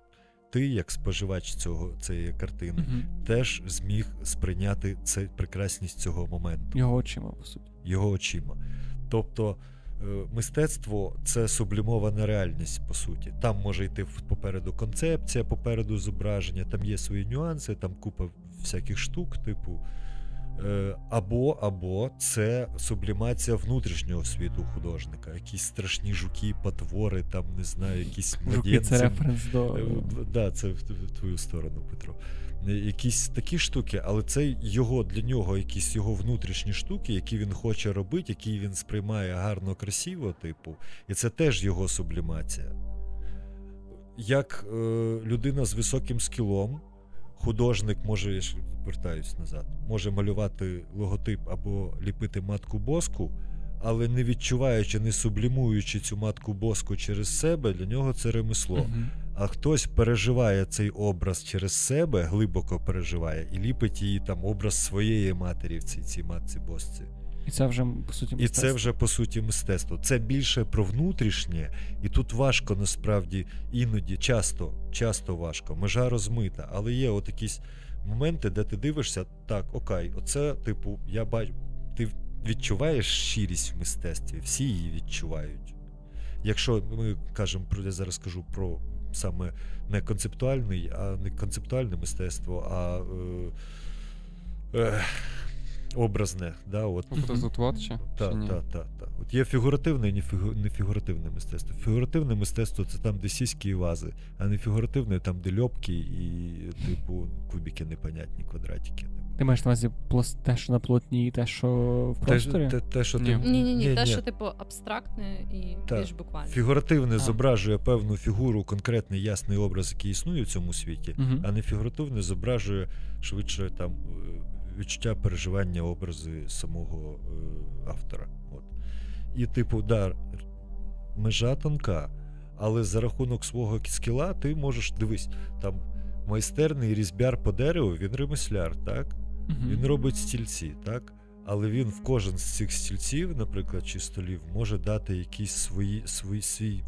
ти, як споживач цього, цієї картини, Мгм. теж зміг сприйняти це, прекрасність цього моменту Його очима, по суті. його очима. Тобто е, мистецтво це сублімована реальність, по суті. Там може йти попереду концепція, попереду зображення, там є свої нюанси, там купа всяких штук, типу. Е, Або, або це сублімація внутрішнього світу художника. Якісь страшні жуки, потвори, там не знаю, якісь Жуки це референс до. Е, Да, це в, в твою сторону, Петро. Е, Якісь такі штуки, але це його для нього, якісь його внутрішні штуки, які він хоче робити, які він сприймає гарно, красиво, типу, і це теж його сублімація. Як е, людина з високим скілом, художник може, я ж вертаюсь назад, може малювати логотип або ліпити матку боску, але не відчуваючи, не сублімуючи цю матку боску через себе, для нього це ремесло. Мгм. А хтось переживає цей образ через себе, глибоко переживає, і ліпить її там образ своєї матері в цій, цій матці босці. І це вже, по суті, І це мистецтво. вже по суті мистецтво. Це більше про внутрішнє, і тут важко насправді іноді, часто, часто важко. Межа розмита, але є от якісь моменти, де ти дивишся, так, окей, оце, типу, я бачу, ти відчуваєш щирість в мистецтві, всі її відчувають. Якщо ми кажемо про я зараз кажу про саме не концептуальний, а не концептуальне мистецтво, а е, е, образне, да, от Образотворче? так, так, так, так. От є фігуративне і нефігу- нефігуративне мистецтво. Фігуративне мистецтво це там, де сіські і вази, а не фігуративне там, де льопки і, типу, кубики непонятні, квадратики. Ти маєш на увазі плос- те, що на полотні, і те, що в Те, просторі? те, те, що Ні. ти. Ні, ні, ні, те, що типу абстрактне і Так. більш буквально. Фігуративне А. зображує певну фігуру, конкретний ясний образ, який існує в цьому світі, Мгм. а не фігуративне зображує швидше там е, відчуття переживання образи самого е, автора. От. І, типу, да, межа тонка, але за рахунок свого скіла ти можеш дивись, там майстерний різьбяр по дереву, він ремесляр, так? Мгм. Він робить стільці, так? Але він в кожен з цих стільців, наприклад, чи столів, може дати якісь свої, свої, свій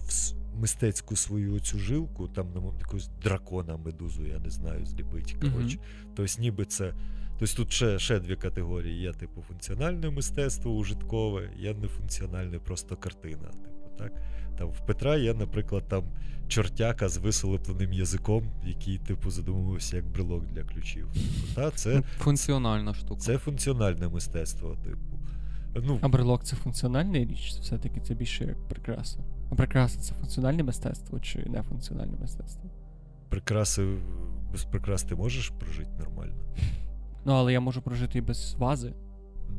мистецьку свою цю жилку, там на якогось дракона, медузу, я не знаю, зліпить. Коротше. Тобто, ніби це. Тобто тут ще, ще дві категорії. Є, типу, функціональне мистецтво, ужиткове, є нефункціональне, просто картина. Типу, так? Там в Петра є, наприклад, там чортяка з висолопленим язиком, який, типу, задумувався як брелок для ключів. Типу, та? Це Ну, Функціональна штука. це функціональне мистецтво, типу. Ну, А брелок це функціональна річ, все-таки це більше як прикраса. А прикраса це функціональне мистецтво чи не функціональне мистецтво? прикраси без прикрас ти можеш прожити нормально? Ну, але я можу прожити і без вази,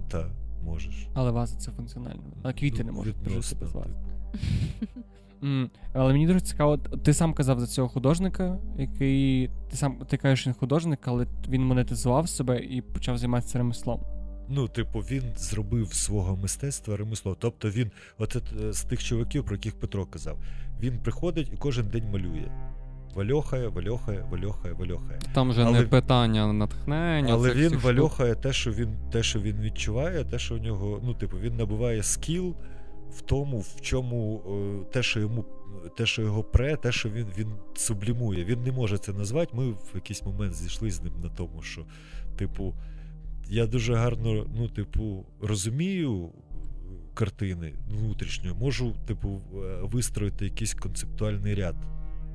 Так, можеш. але ваза це функціонально. А квіти не Ну, можуть прожити без вази. типу. Mm, але мені дуже цікаво, ти сам казав за цього художника, який. Ти сам ти кажеш, він художник, але він монетизував себе і почав займатися ремеслом. Ну, типу, він зробив свого мистецтва ремесло. Тобто він, от е, з тих чуваків, про яких Петро казав, він приходить і кожен день малює. Вальохає, вальохає, вальохає, вальохає. Там же але, не питання натхнення. Але він вальохає те, що він те, що він відчуває, те, що у нього, ну, типу, він набуває скіл в тому, в чому е, те, що йому. Те, що його пре, те, що він він сублімує. Він не може це назвати. Ми в якийсь момент зійшли з ним на тому, що, типу, я дуже гарно, ну, типу, розумію картини внутрішньо, можу, типу, е, вистроїти якийсь концептуальний ряд,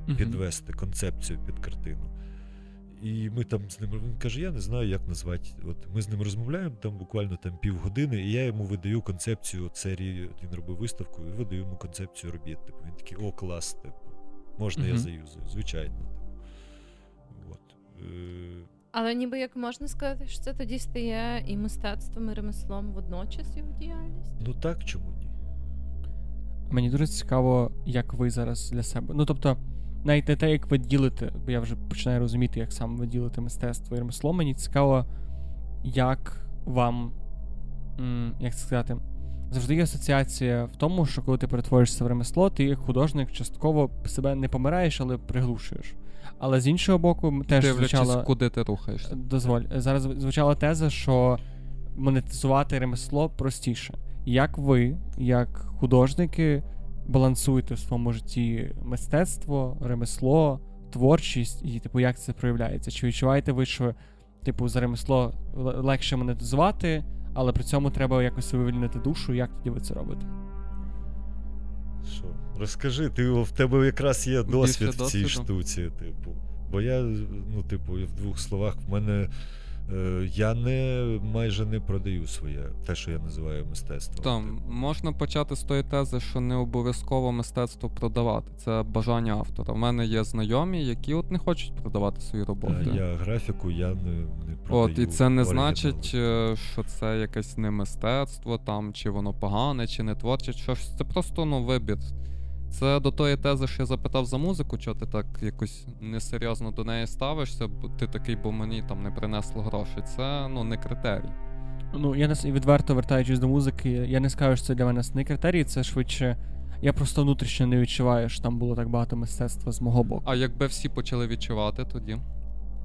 підвести концепцію під картину. І ми там з ним він каже: я не знаю, як назвати. От Ми з ним розмовляємо там буквально там півгодини, і я йому видаю концепцію серії. Він робив виставку, і видаю йому концепцію робіт. Типу, Він такий, о, клас, типу, можна uh-huh. я заюзаю? Звичайно. Типу. От. Е, але ніби як можна сказати, що це тоді стає і мистецтвом, і ремеслом водночас його діяльність? Ну так, чому ні? Мені дуже цікаво, як ви зараз для себе. Ну тобто, навіть не те, як ви ділите, бо я вже починаю розуміти, як саме ви ділите мистецтво і ремесло. Мені цікаво, як вам, як сказати, завжди є асоціація в тому, що коли ти перетворишся в ремесло, ти як художник частково себе не помираєш, але приглушуєш. Але з іншого боку, теж звучала... куди ти рухаєшся. Дозволь. Зараз звучала теза, що монетизувати ремесло простіше. Як ви, як художники, балансуєте в своєму житті мистецтво, ремесло, творчість, і типу, як це проявляється? Чи відчуваєте ви, що типу за ремесло легше монетизувати, але при цьому треба якось вивільнити душу? Як тоді ви це робите? Що? Розкажи, ти в тебе якраз є досвід Більше в цій досвіду? штуці, типу. Бо я, ну, типу, в двох словах, в мене я не майже не продаю своє, те, що я називаю мистецтвом. Там типу. можна почати з тої тези, що не обов'язково мистецтво продавати. Це бажання автора. У мене є знайомі, які от не хочуть продавати свої роботи. Я графіку я не не продаю. От, і це не значить, е, що це якесь не мистецтво, там, чи воно погане, чи не творче. Щось це просто ну, вибір. Це до тої тези, що я запитав за музику, чого ти так якось несерйозно до неї ставишся, бо ти такий, бо мені там не принесло грошей. Це ну не критерій. Ну, я не відверто вертаючись до музики, я не скажу, що це для мене не критерій, це швидше. Я просто внутрішньо не відчуваю, що там було так багато мистецтва з мого боку. А якби всі почали відчувати тоді?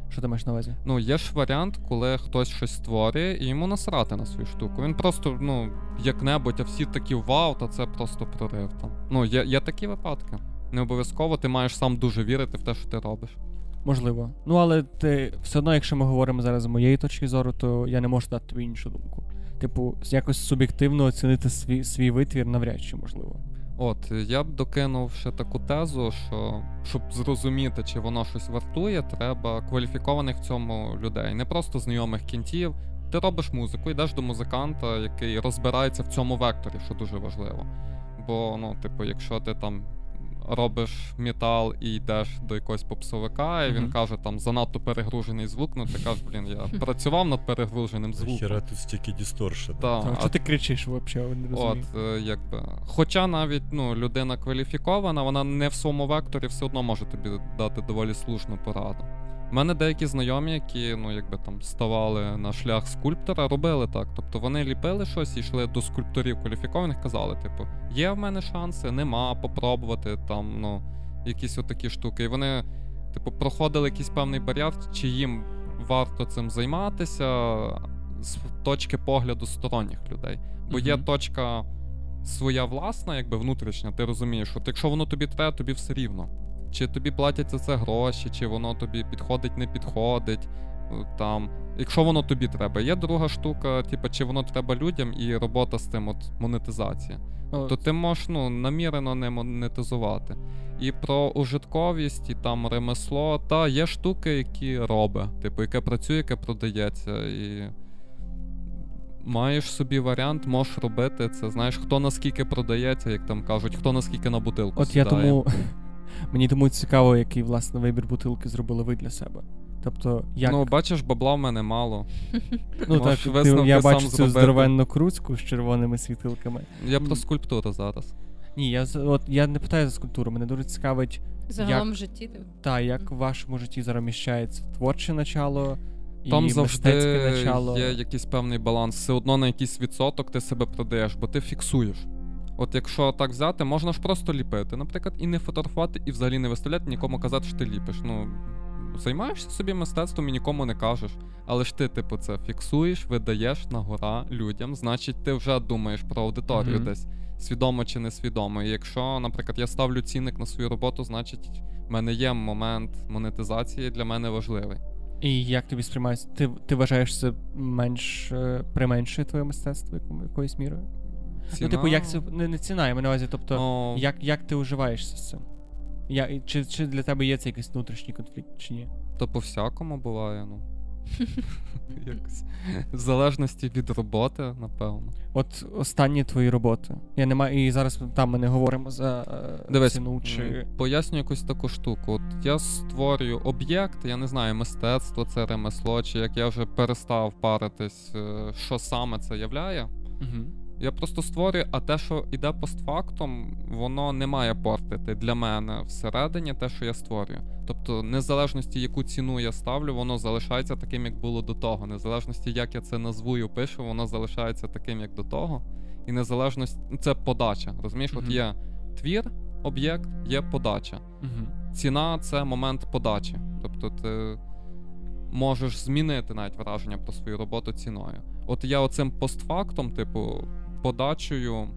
Що ти маєш на увазі? Ну, є ж варіант, коли хтось щось створює і йому насрати на свою штуку. Він просто, ну, як-небудь, а всі такі вау, та це просто прорив там. Ну, є, є такі випадки. Не обов'язково ти маєш сам дуже вірити в те, що ти робиш. Можливо. Ну, але ти все одно, якщо ми говоримо зараз з моєї точки зору, то я не можу дати тобі іншу думку. Типу, якось суб'єктивно оцінити свій свій витвір навряд чи можливо. От, я б докинув ще таку тезу, що щоб зрозуміти, чи воно щось вартує, треба кваліфікованих в цьому людей, не просто знайомих кінтів. Ти робиш музику, йдеш до музиканта, який розбирається в цьому векторі, що дуже важливо. Бо, ну, типу, якщо ти там робиш метал і йдеш до якогось попсовика, і він mm-hmm. каже, там занадто перегружений звук, ну ти кажеш, блін, я працював над перегруженим звуком. Хіра тут стільки дісторше, Да, а що ти кричиш взагалі? не От, е, якби. Хоча навіть ну, людина кваліфікована, вона не в своєму векторі все одно може тобі дати доволі слушну пораду. У мене деякі знайомі, які ну, якби там ставали на шлях скульптора, робили так. Тобто вони ліпили щось і йшли до скульпторів кваліфікованих, казали, типу, є в мене шанси, нема, попробувати там, ну, якісь отакі штуки. І вони, типу, проходили якийсь певний бар'єр, чи їм варто цим займатися з точки погляду сторонніх людей. Бо uh-huh. є точка своя власна, якби внутрішня, ти розумієш, от якщо воно тобі треба, тобі все рівно. Чи тобі платять за це гроші, чи воно тобі підходить, не підходить. Е, там, Якщо воно тобі треба. Є друга штука, типу, чи воно треба людям і робота з тим, от монетизація. О. То ти можеш ну, намірено не монетизувати. І про ужитковість, і там ремесло, та є штуки, які робить, типу, яке працює, яке продається. І маєш собі варіант, можеш робити це. Знаєш, хто наскільки продається, як там кажуть, хто наскільки на бутилку. От сідає. я тому Мені тому цікаво, який власне вибір бутилки зробили ви для себе. Тобто, як... Ну, бачиш, бабла в мене мало. Ну так, ти, Я бачу цю здоровенну круцьку з червоними світилками. Я про скульптуру зараз. Ні, я от я не питаю за скульптуру, мене дуже цікавить. Загалом як, в житті. Так, як в вашому житті зараз міщається творче начало і Там завжди мистецьке начало. є якийсь певний баланс. Все одно на якийсь відсоток ти себе продаєш, бо ти фіксуєш. От якщо так взяти, можна ж просто ліпити, наприклад, і не фотографувати, і взагалі не виставляти, нікому казати, що ти ліпиш. Ну, займаєшся собі мистецтвом і нікому не кажеш. Але ж ти, типу, це фіксуєш, видаєш на гора людям, значить, ти вже думаєш про аудиторію mm-hmm. десь, свідомо чи несвідомо. І якщо, наприклад, я ставлю цінник на свою роботу, значить в мене є момент монетизації для мене важливий. І як тобі сприймається? Ти ти вважаєш це менш е, применшує твоє мистецтво якоюсь мірою? Ціна... Ну, типу, як це не, не ціна, я маю на увазі, тобто, О... як як ти уживаєшся з цим? Я, Чи чи для тебе є це якийсь внутрішній конфлікт, чи ні? То по всякому буває, ну. Якось. В залежності від роботи, напевно. От останні твої роботи. Я не маю, І зараз там ми не говоримо за е, Дивись, ціну чи. Поясню якусь таку штуку. От я створюю об'єкт, я не знаю, мистецтво, це ремесло, чи як я вже перестав паритись, е, що саме це являє. Угу. Я просто створюю, а те, що йде постфактом, воно не має портити для мене всередині те, що я створюю. Тобто, незалежності, яку ціну я ставлю, воно залишається таким, як було до того. Незалежності, як я це назву і пишу, воно залишається таким, як до того. І незалежність це подача. Розумієш, uh-huh. от є твір, об'єкт, є подача. Uh-huh. Ціна це момент подачі. Тобто, ти можеш змінити навіть враження про свою роботу ціною. От я оцим постфактом, типу подачею,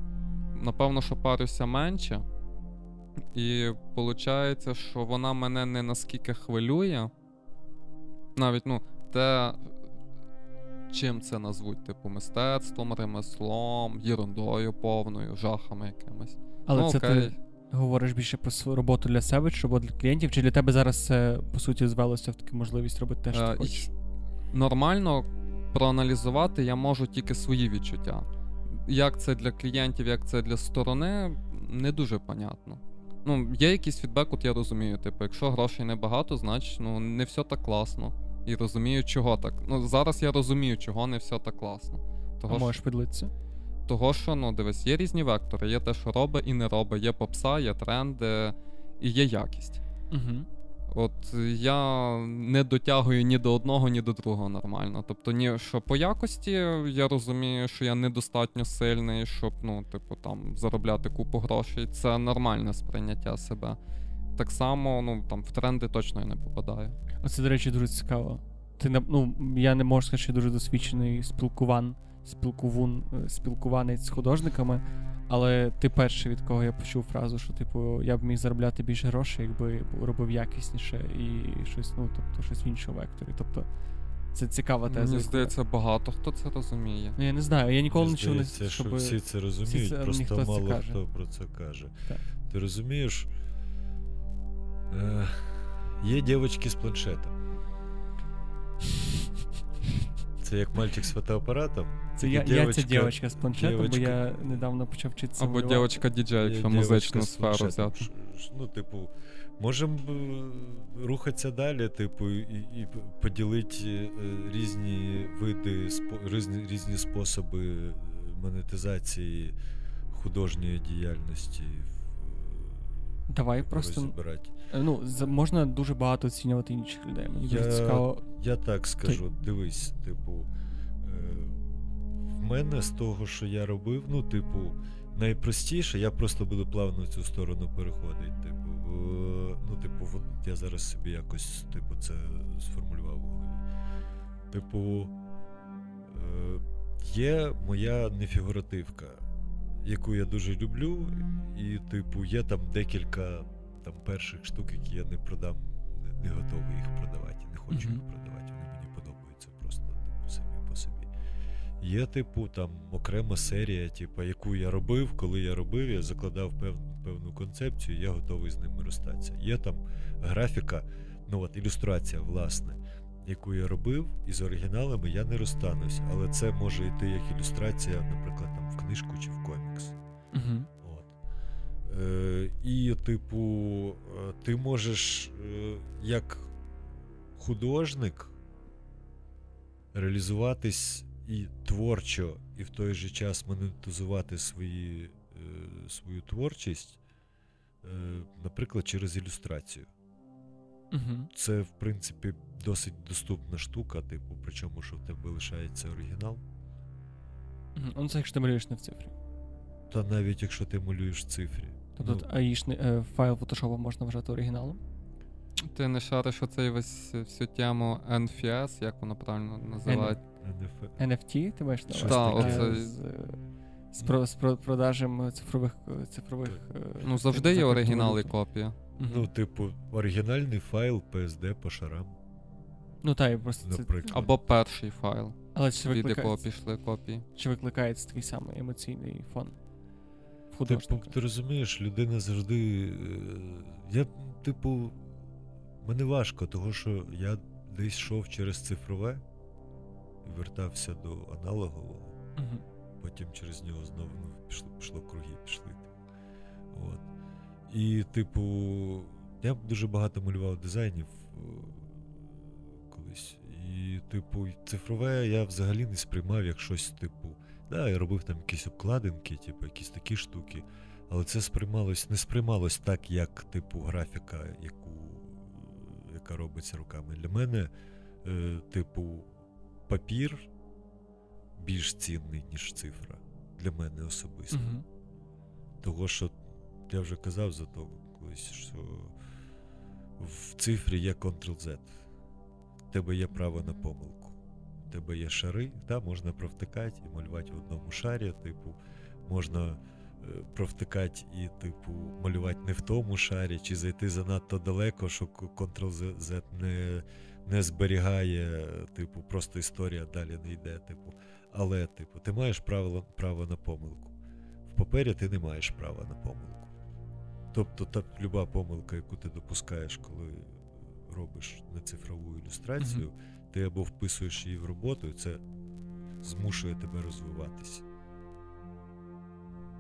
напевно, що парюся менше. І виходить, що вона мене не наскільки хвилює. Навіть, ну, те, чим це назвуть, типу, мистецтвом, ремеслом, єрундою повною, жахами якимись. Але ну, це окей. ти говориш більше про свою роботу для себе, чи роботу для клієнтів, чи для тебе зараз це, по суті, звелося в таку можливість робити те, що ти хочеш? Нормально проаналізувати я можу тільки свої відчуття як це для клієнтів, як це для сторони, не дуже понятно. Ну, є якийсь фідбек, от я розумію. Типу, якщо грошей небагато, значить ну, не все так класно. І розумію, чого так. Ну, зараз я розумію, чого не все так класно. Того, а можеш поділитися? Того, що, ну, дивись, є різні вектори, є те, що робить і не робить, є попса, є тренди і є якість. Угу. От я не дотягую ні до одного, ні до другого нормально. Тобто, ні, що по якості я розумію, що я недостатньо сильний, щоб ну, типу, там заробляти купу грошей. Це нормальне сприйняття себе. Так само, ну там в тренди точно я не попадаю. Оце, до речі, дуже цікаво. Ти ну, я не можу сказати, що дуже досвідчений спілкуван, спілкувун, е, спілкуванець з художниками. Але ти перший, від кого я почув фразу, що типу я б міг заробляти більше грошей, якби робив якісніше і щось, ну тобто щось в іншому векторі. Тобто це цікава теза. Мені здається, багато хто це розуміє. Ну я не знаю, я ніколи не чув не щоб... що всі це розуміють, всі це, просто мало це хто про це каже. Так. Ти розумієш? Е, Є дівчатки з планшетом. Це як мальчик з фотоапаратом. Це я, дівочка, я ця дівчинка з планшетом, дівочка, бо я недавно почав вчитися. Або дівчинка діджей, якщо музичну сферу взяти. Ну, типу, можемо рухатися далі, типу, і і поділити е, різні види, різні, різні способи монетизації художньої діяльності. Давай просто розібрати. Ну, можна дуже багато оцінювати інших людей. Мені я, дуже цікаво. Я так скажу, Ти... дивись, типу, е, в мене з того, що я робив, ну, типу, найпростіше, я просто буду плавно в цю сторону переходити. Типу, ну, типу, я зараз собі якось типу, це сформулював в голові. Типу, е, є моя нефігуративка яку я дуже люблю, і, типу, є там декілька там перших штук, які я не продам, не, не готовий їх продавати, не хочу mm-hmm. їх продавати. Вони мені подобаються просто типу, самі по собі. Є, типу, там окрема серія, типу, яку я робив, коли я робив, я закладав певну певну концепцію, я готовий з ними розстатися. Є там графіка, ну от ілюстрація, власне яку я робив, і з оригіналами я не розстанусь, але це може йти як ілюстрація, наприклад, там в книжку чи в комікс. Угу. Е, І, типу, е, ти можеш е, як художник реалізуватись і творчо, і в той же час монетизувати свої свою творчість, наприклад, через ілюстрацію. Угу. Це, в принципі, досить доступна штука, типу, причому, що в тебе лишається оригінал. Ну, це якщо ти малюєш не в цифрі. Та навіть якщо ти малюєш в цифрі. Тобто Ну. аїшний е, файл Photoshop можна вважати оригіналом. Ти не шариш оцей весь всю тему NFS, як воно правильно називають. NF... NFT, ти маєш на увазі? таке. Е, оце- з, е, з, про, з про- продажем цифрових цифрових. е, Ну, завжди є оригінал і копія. Ну, типу, оригінальний файл PSD по шарам, ну так, і просто це. Або перший файл, але чи викликається, пішли копії. чи викликається такий самий емоційний фон художника? ти розумієш, людина завжди. е, Я, типу, мене важко, того що я десь йшов через цифрове і вертався до аналогового, Мгм. потім через нього знову ну, пішло, пішло круги, пішли. Типу. От. І, типу, я дуже багато малював дизайнів е, колись. І, типу, цифрове я взагалі не сприймав як щось, типу, да, я робив там якісь обкладинки, типу, якісь такі штуки. Але це сприймалось, не сприймалось так, як, типу, графіка, яку, яка робиться руками. Для мене, е, типу, папір більш цінний, ніж цифра. Для мене особисто. Мгм. Того, що я вже казав за то колись, що в цифрі є Ctrl-Z. В тебе є право на помилку. Тебе є шари, та, можна провтикати і малювати в одному шарі, типу, можна е, провтикати і, типу, малювати не в тому шарі, чи зайти занадто далеко, що Ctrl-Z не, не зберігає, типу, просто історія далі не йде. Типу. Але, типу, ти маєш право, право на помилку. В папері ти не маєш права на помилку. Тобто, та люба помилка, яку ти допускаєш, коли робиш нецифрову ілюстрацію, ти або вписуєш її в роботу, і це змушує тебе розвиватися.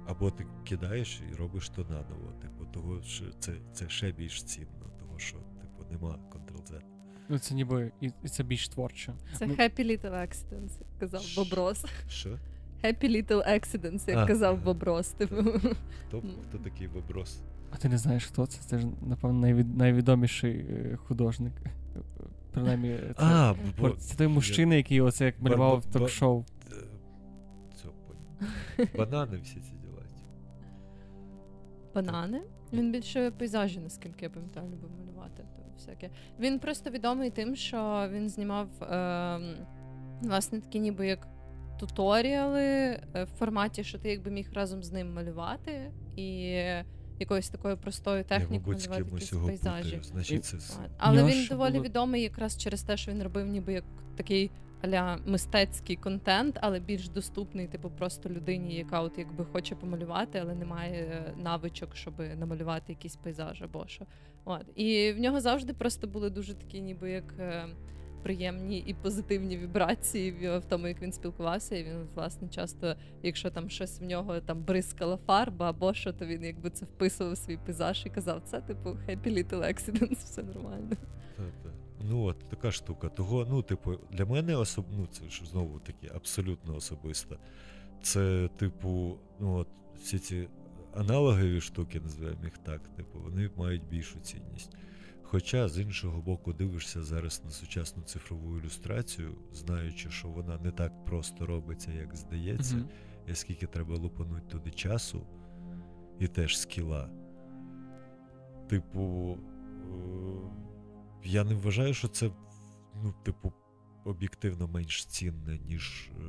Або ти кидаєш і робиш то наново. Типу, того, що це, це ще більш цінно, того що типу, нема Ctrl-Z. Ну, це ніби і, і це більш творче. Це Ну- Happy Little Accidents, як казав Боброс. Що? Happy Little Accidents, як А. казав Боброс. Типу. Хто, хто такий виброс? А ти не знаєш, хто це? Це ж, напевно, найвід, найвідоміший е, художник. Принаймні, це, А, бо, це той мужчина, який оце як малював в ток-шоу. Е, Банани всі ці діла. Банани. Він більше пейзажі, наскільки я пам'ятаю, любив малювати. То всяке. Він просто відомий тим, що він знімав е, власне такі ніби як туторіали е, в форматі, що ти якби міг разом з ним малювати і якоюсь такою простою технікою кимось якісь пейзажі. Значить, це. Але він доволі було- відомий якраз через те, що він робив ніби як такий аля мистецький контент, але більш доступний, типу, просто людині, яка от якби хоче помалювати, але не має е, навичок, щоб намалювати якийсь пейзаж або що. От. І в нього завжди просто були дуже такі, ніби як. Приємні і позитивні вібрації в, тому, як він спілкувався. І він, власне, часто, якщо там щось в нього там бризкала фарба або що, то він якби це вписував в свій пейзаж і казав, це типу happy little accidents, все нормально. Та-та. Ну, от така штука. Того, ну, типу, для мене особ... ну, це ж знову таки абсолютно особисто. Це, типу, ну от всі ці аналогові штуки, називаємо їх так, типу, вони мають більшу цінність. Хоча, з іншого боку, дивишся зараз на сучасну цифрову ілюстрацію, знаючи, що вона не так просто робиться, як здається, Мгм. і скільки треба лупануть туди часу, і теж скіла. Типу, е, я не вважаю, що це, ну, типу, об'єктивно менш цінне, ніж, е,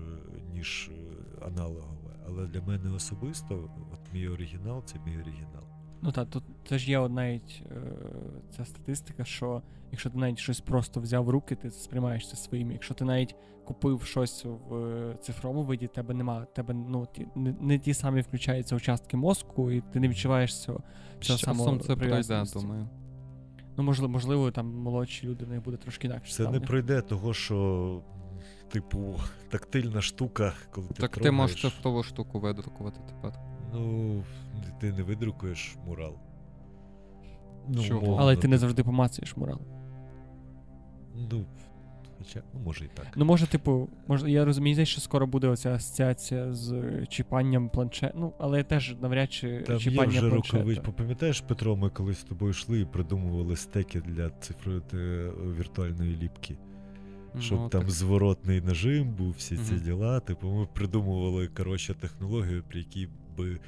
ніж е, аналогове. Але для мене особисто, от мій оригінал це мій оригінал. Ну так, тут теж є навіть е, ця статистика, що якщо ти навіть щось просто взяв в руки, ти сприймаєш це своїм. Якщо ти навіть купив щось в е, цифровому виді, тебе нема, тебе ну ті, не, не ті самі включаються участки мозку, і ти не відчуваєш цього. Цього самого це пройде, думаю. Ну, можливо, можливо, там молодші люди в них буде трошки інакше. Це не пройде того, що, типу, тактильна штука, коли ти Так ти можеш цифрову штуку видрукувати тепер. Ну, ти не видрукуєш мурал. Ну, Чого? умовно, Але ти не завжди помацаєш мурал. Ну, Хоча, ну, може і так. Ну, може, типу, може, я розумію, що скоро буде оця асоціація з чіпанням планшет. Ну, але теж навряд чи Там чіпання є вже планшета. рукавиць. Пам'ятаєш, Петро, ми колись з тобою йшли і придумували стеки для цифрової е, віртуальної ліпки. Щоб Ну, там так. зворотний нажим був, всі ці Мгм. діла. Типу, ми придумували коротше технологію, при якій би е,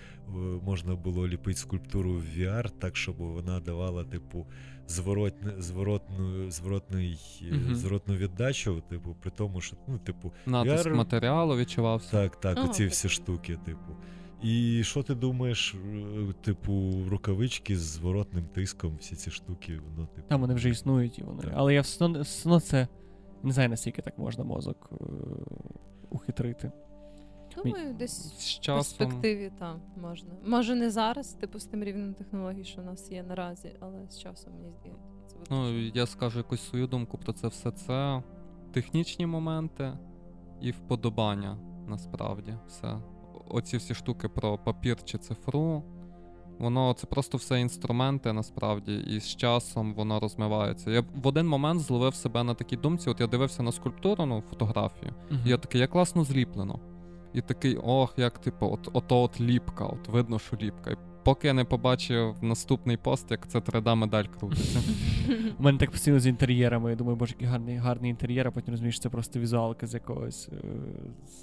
можна було ліпити скульптуру в VR, так, щоб вона давала, типу, зворотне, зворотну, зворотний, Мгм. зворотну віддачу, типу, при тому, що, ну, типу, Натиск VR матеріалу відчувався. так, так, Ага, оці всі штуки, типу. І що ти думаєш, е, типу, рукавички з зворотним тиском, всі ці штуки, воно, типу. Там вони вже існують, і вони. Так. Але я все одно, все одно це не знаю, наскільки так можна мозок е, ухитрити. Думаю, десь З в перспективі там можна. Може, не зараз, типу, з тим рівнем технологій, що в нас є наразі, але з часом мені здається. Це буде Ну, я скажу якусь свою думку про це все. Це технічні моменти і вподобання насправді. Все. Оці всі штуки про папір чи цифру. Воно це просто все інструменти насправді, і з часом воно розмивається. Я в один момент зловив себе на такій думці. От я дивився на скульптуру, ну, фотографію, і я такий, як класно зліплено. І такий, ох, як типу, от, ото от ліпка, от видно, що ліпка. І поки я не побачив наступний пост, як це 3D медаль крутиться. У мене так постійно з інтер'єрами. Я думаю, боже, який гарний, гарний інтер'єр, а потім розумієш, це просто візуалка з якогось е,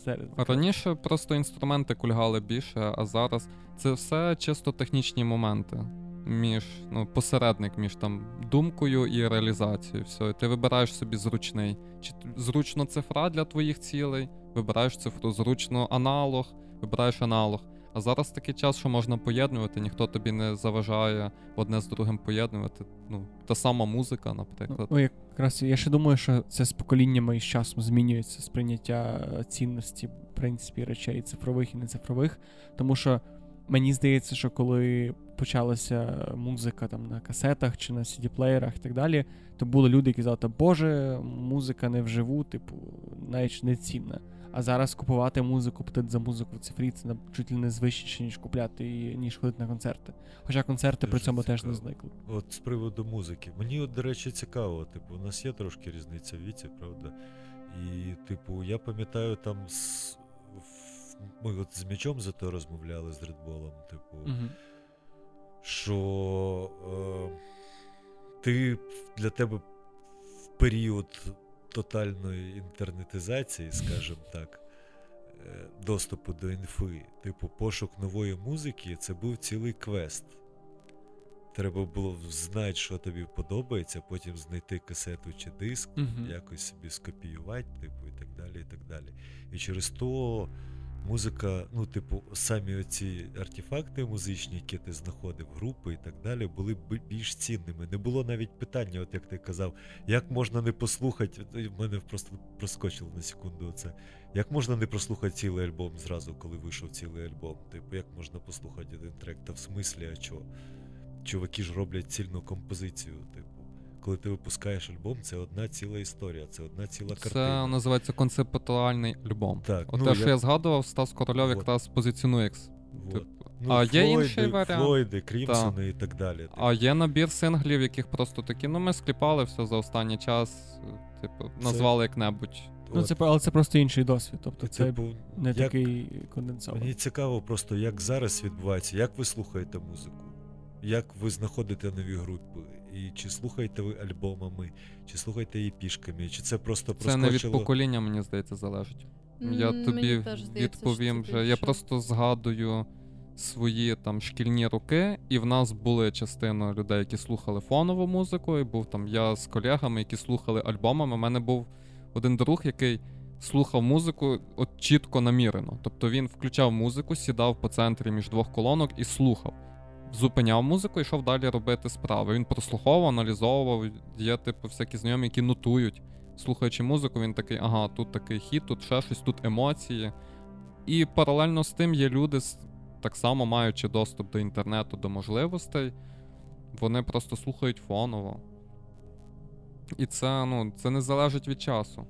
серед. Раніше просто інструменти кульгали більше, а зараз це все чисто технічні моменти. Між ну, посередник між там думкою і реалізацією. Все, і ти вибираєш собі зручний. Чи т- зручно цифра для твоїх цілей, вибираєш цифру, зручно аналог, вибираєш аналог. А зараз такий час, що можна поєднувати, ніхто тобі не заважає одне з другим поєднувати. Ну, та сама музика, наприклад. ну, якраз я ще думаю, що це з поколіннями і з часом змінюється сприйняття цінності, в принципі, речей цифрових і нецифрових. Тому що мені здається, що коли почалася музика там на касетах чи на CD-плеєрах і так далі, то були люди, які казали, «Та, Боже, музика не вживу, типу, навіть не цінна. А зараз купувати музику, платити за музику в цифрі, це чуть ли не звищіше, ніж купляти її, ніж ходити на концерти. Хоча концерти при Дуже цьому теж не зникли. От з приводу музики. Мені, от, до речі, цікаво, типу, у нас є трошки різниця в віці, правда? І, типу, я пам'ятаю там з. Ми от з м'ячом зато розмовляли з редболом, типу, Угу. що е, ти для тебе в період тотальної інтернетизації, скажімо так, е, доступу до інфи, типу, пошук нової музики, це був цілий квест. Треба було знати, що тобі подобається, потім знайти касету чи диск, Мгм. якось собі скопіювати, типу, і так далі. І так далі. І через то музика, ну, типу, самі оці артефакти музичні, які ти знаходив, групи і так далі, були більш цінними. Не було навіть питання, от як ти казав, як можна не послухати. В мене просто проскочило на секунду це. Як можна не прослухати цілий альбом зразу, коли вийшов цілий альбом? Типу, як можна послухати один трек? Та в смислі, а чого? Чуваки ж роблять цільну композицію, типу. Коли ти випускаєш альбом, це одна ціла історія, це одна ціла Це називається концептуальний альбом. Так, От ну, те, що я- я згадував, Стас Корольов Вот. якраз позиціонує. Вот. Ну, а є Флойди, інший варіант? Флойди, Крімсони і так далі. типу. А є набір синглів, яких просто такі, ну ми скліпали все за останній час, типу, назвали як-небудь. Ну, це, але це просто інший досвід. Тобто це типу, не як- такий конденсований. Мені цікаво просто, як зараз відбувається, як ви слухаєте музику, як ви знаходите нові групи, і чи слухаєте ви альбомами, чи слухаєте її пішками, чи це просто Це не від покоління, мені здається, залежить. Я тобі мені теж здається, відповім вже. Я просто згадую свої там шкільні роки, і в нас були частина людей, які слухали фонову музику, і був там я з колегами, які слухали альбомами. У мене був один друг, який слухав музику от чітко намірено. Тобто він включав музику, сідав по центрі між двох колонок і слухав. Зупиняв музику і йшов далі робити справи. Він прослуховував, аналізовував. Є, типу, всякі знайомі, які нотують. Слухаючи музику, він такий, ага, тут такий хіт, тут ще щось, тут емоції. І паралельно з тим є люди, так само маючи доступ до інтернету, до можливостей, вони просто слухають фоново. І це, ну, це не залежить від часу.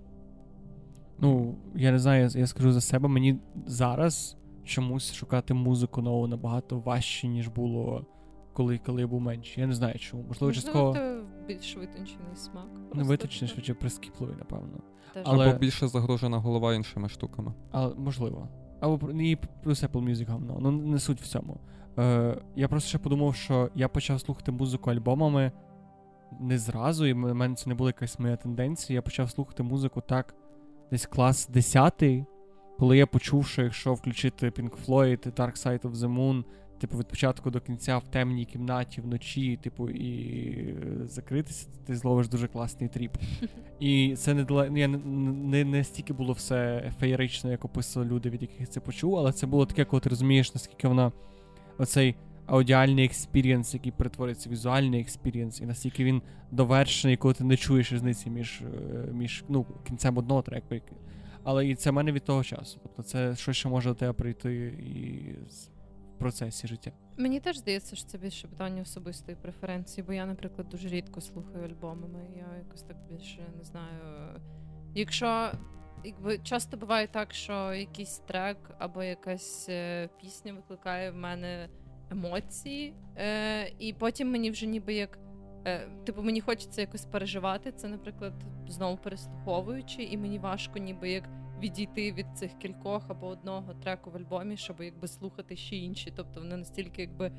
Ну, я не знаю, я скажу за себе, мені зараз чомусь шукати музику нову набагато важче, ніж було коли коли я був менший. Я не знаю чому. Можливо, Можливо, частково це більш витончений смак. не просто виточний, швидше прискіпливий, напевно. теж. але- Або більше загружена голова іншими штуками. Але можливо. Або про- і плюс Apple Music говно. Ну не суть в цьому. Е, я просто ще подумав, що я почав слухати музику альбомами не зразу, і в мене це не була якась моя тенденція. Я почав слухати музику так, десь клас 10, коли я почув, що якщо включити Pink Floyd, Dark Side of the Moon, типу, від початку до кінця в темній кімнаті вночі, типу, і е, закритися, ти зловиш дуже класний trip. І це не не, не, не стільки було все феєрично, як описували люди, від яких це почув, але це було таке, коли ти розумієш, наскільки вона оцей аудіальний experience, який перетворюється в візуальний experience, і наскільки він довершений, коли ти не чуєш різниці між, е, між ну, кінцем одного треку. Але і це мене від того часу. Тобто це щось, що може до тебе прийти і в процесі життя. Мені теж здається, що це більше питання особистої преференції, бо я, наприклад, дуже рідко слухаю альбомами. Я якось так більше не знаю. Якщо якби часто буває так, що якийсь трек або якась е, пісня викликає в мене емоції, е, і потім мені вже ніби як. Е, типу, мені хочеться якось переживати це, наприклад, знову переслуховуючи, і мені важко ніби як відійти від цих кількох або одного треку в альбомі, щоб якби слухати ще інші. Тобто воно настільки якби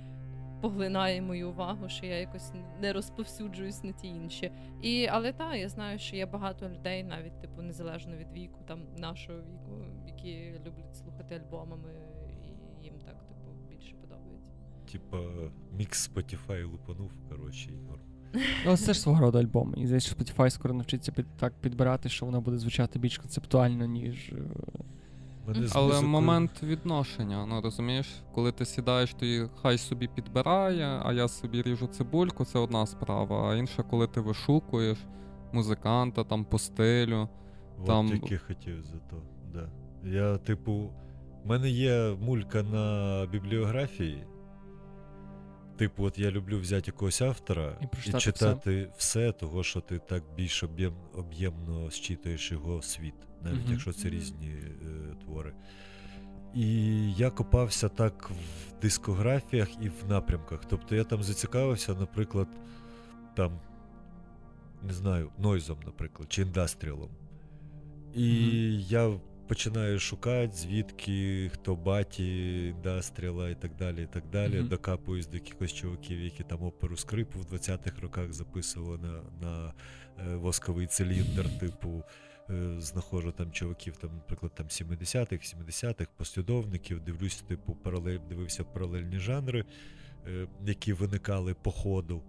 поглинає мою увагу, що я якось не розповсюджуюсь на ті інші. І, але так, я знаю, що є багато людей, навіть типу, незалежно від віку, там нашого віку, які люблять слухати альбомами, і їм так типу більше подобається. Типа мікс Spotify лупанув, коротше, і норм. Ну, це ж свого роду альбом. Мені здається, що Spotify скоро навчиться під, так підбирати, що воно буде звучати більш концептуально, ніж. е, Мене Але музикою- момент відношення, ну розумієш, коли ти сідаєш, то і хай собі підбирає, а я собі ріжу цибульку, це одна справа. А інша, коли ти вишукуєш музиканта там по стилю. От Там- тільки хотів за то. Да. Я, типу, в мене є мулька на бібліографії. Типу, от я люблю взяти якогось автора І і, читати все. того, що ти так більш об'єм, об'ємно зчитуєш його світ, навіть Мгм. якщо це різні е, твори. І я копався так в дискографіях і в напрямках. Тобто я там зацікавився, наприклад, там, не знаю, нойзом, наприклад, чи індастріалом. І Мгм. я починаю шукати, звідки хто баті, індастріала і так далі. і так далі. Мгм. Докапуюсь до якихось чуваків, які там оперу скрипу в 20-х роках записували на, на е, восковий циліндр, типу. е, Знаходжу там чуваків, там, наприклад, там 70-х, 70-х, послідовників, дивлюсь, типу, паралель, дивився паралельні жанри, е, які виникали по ходу.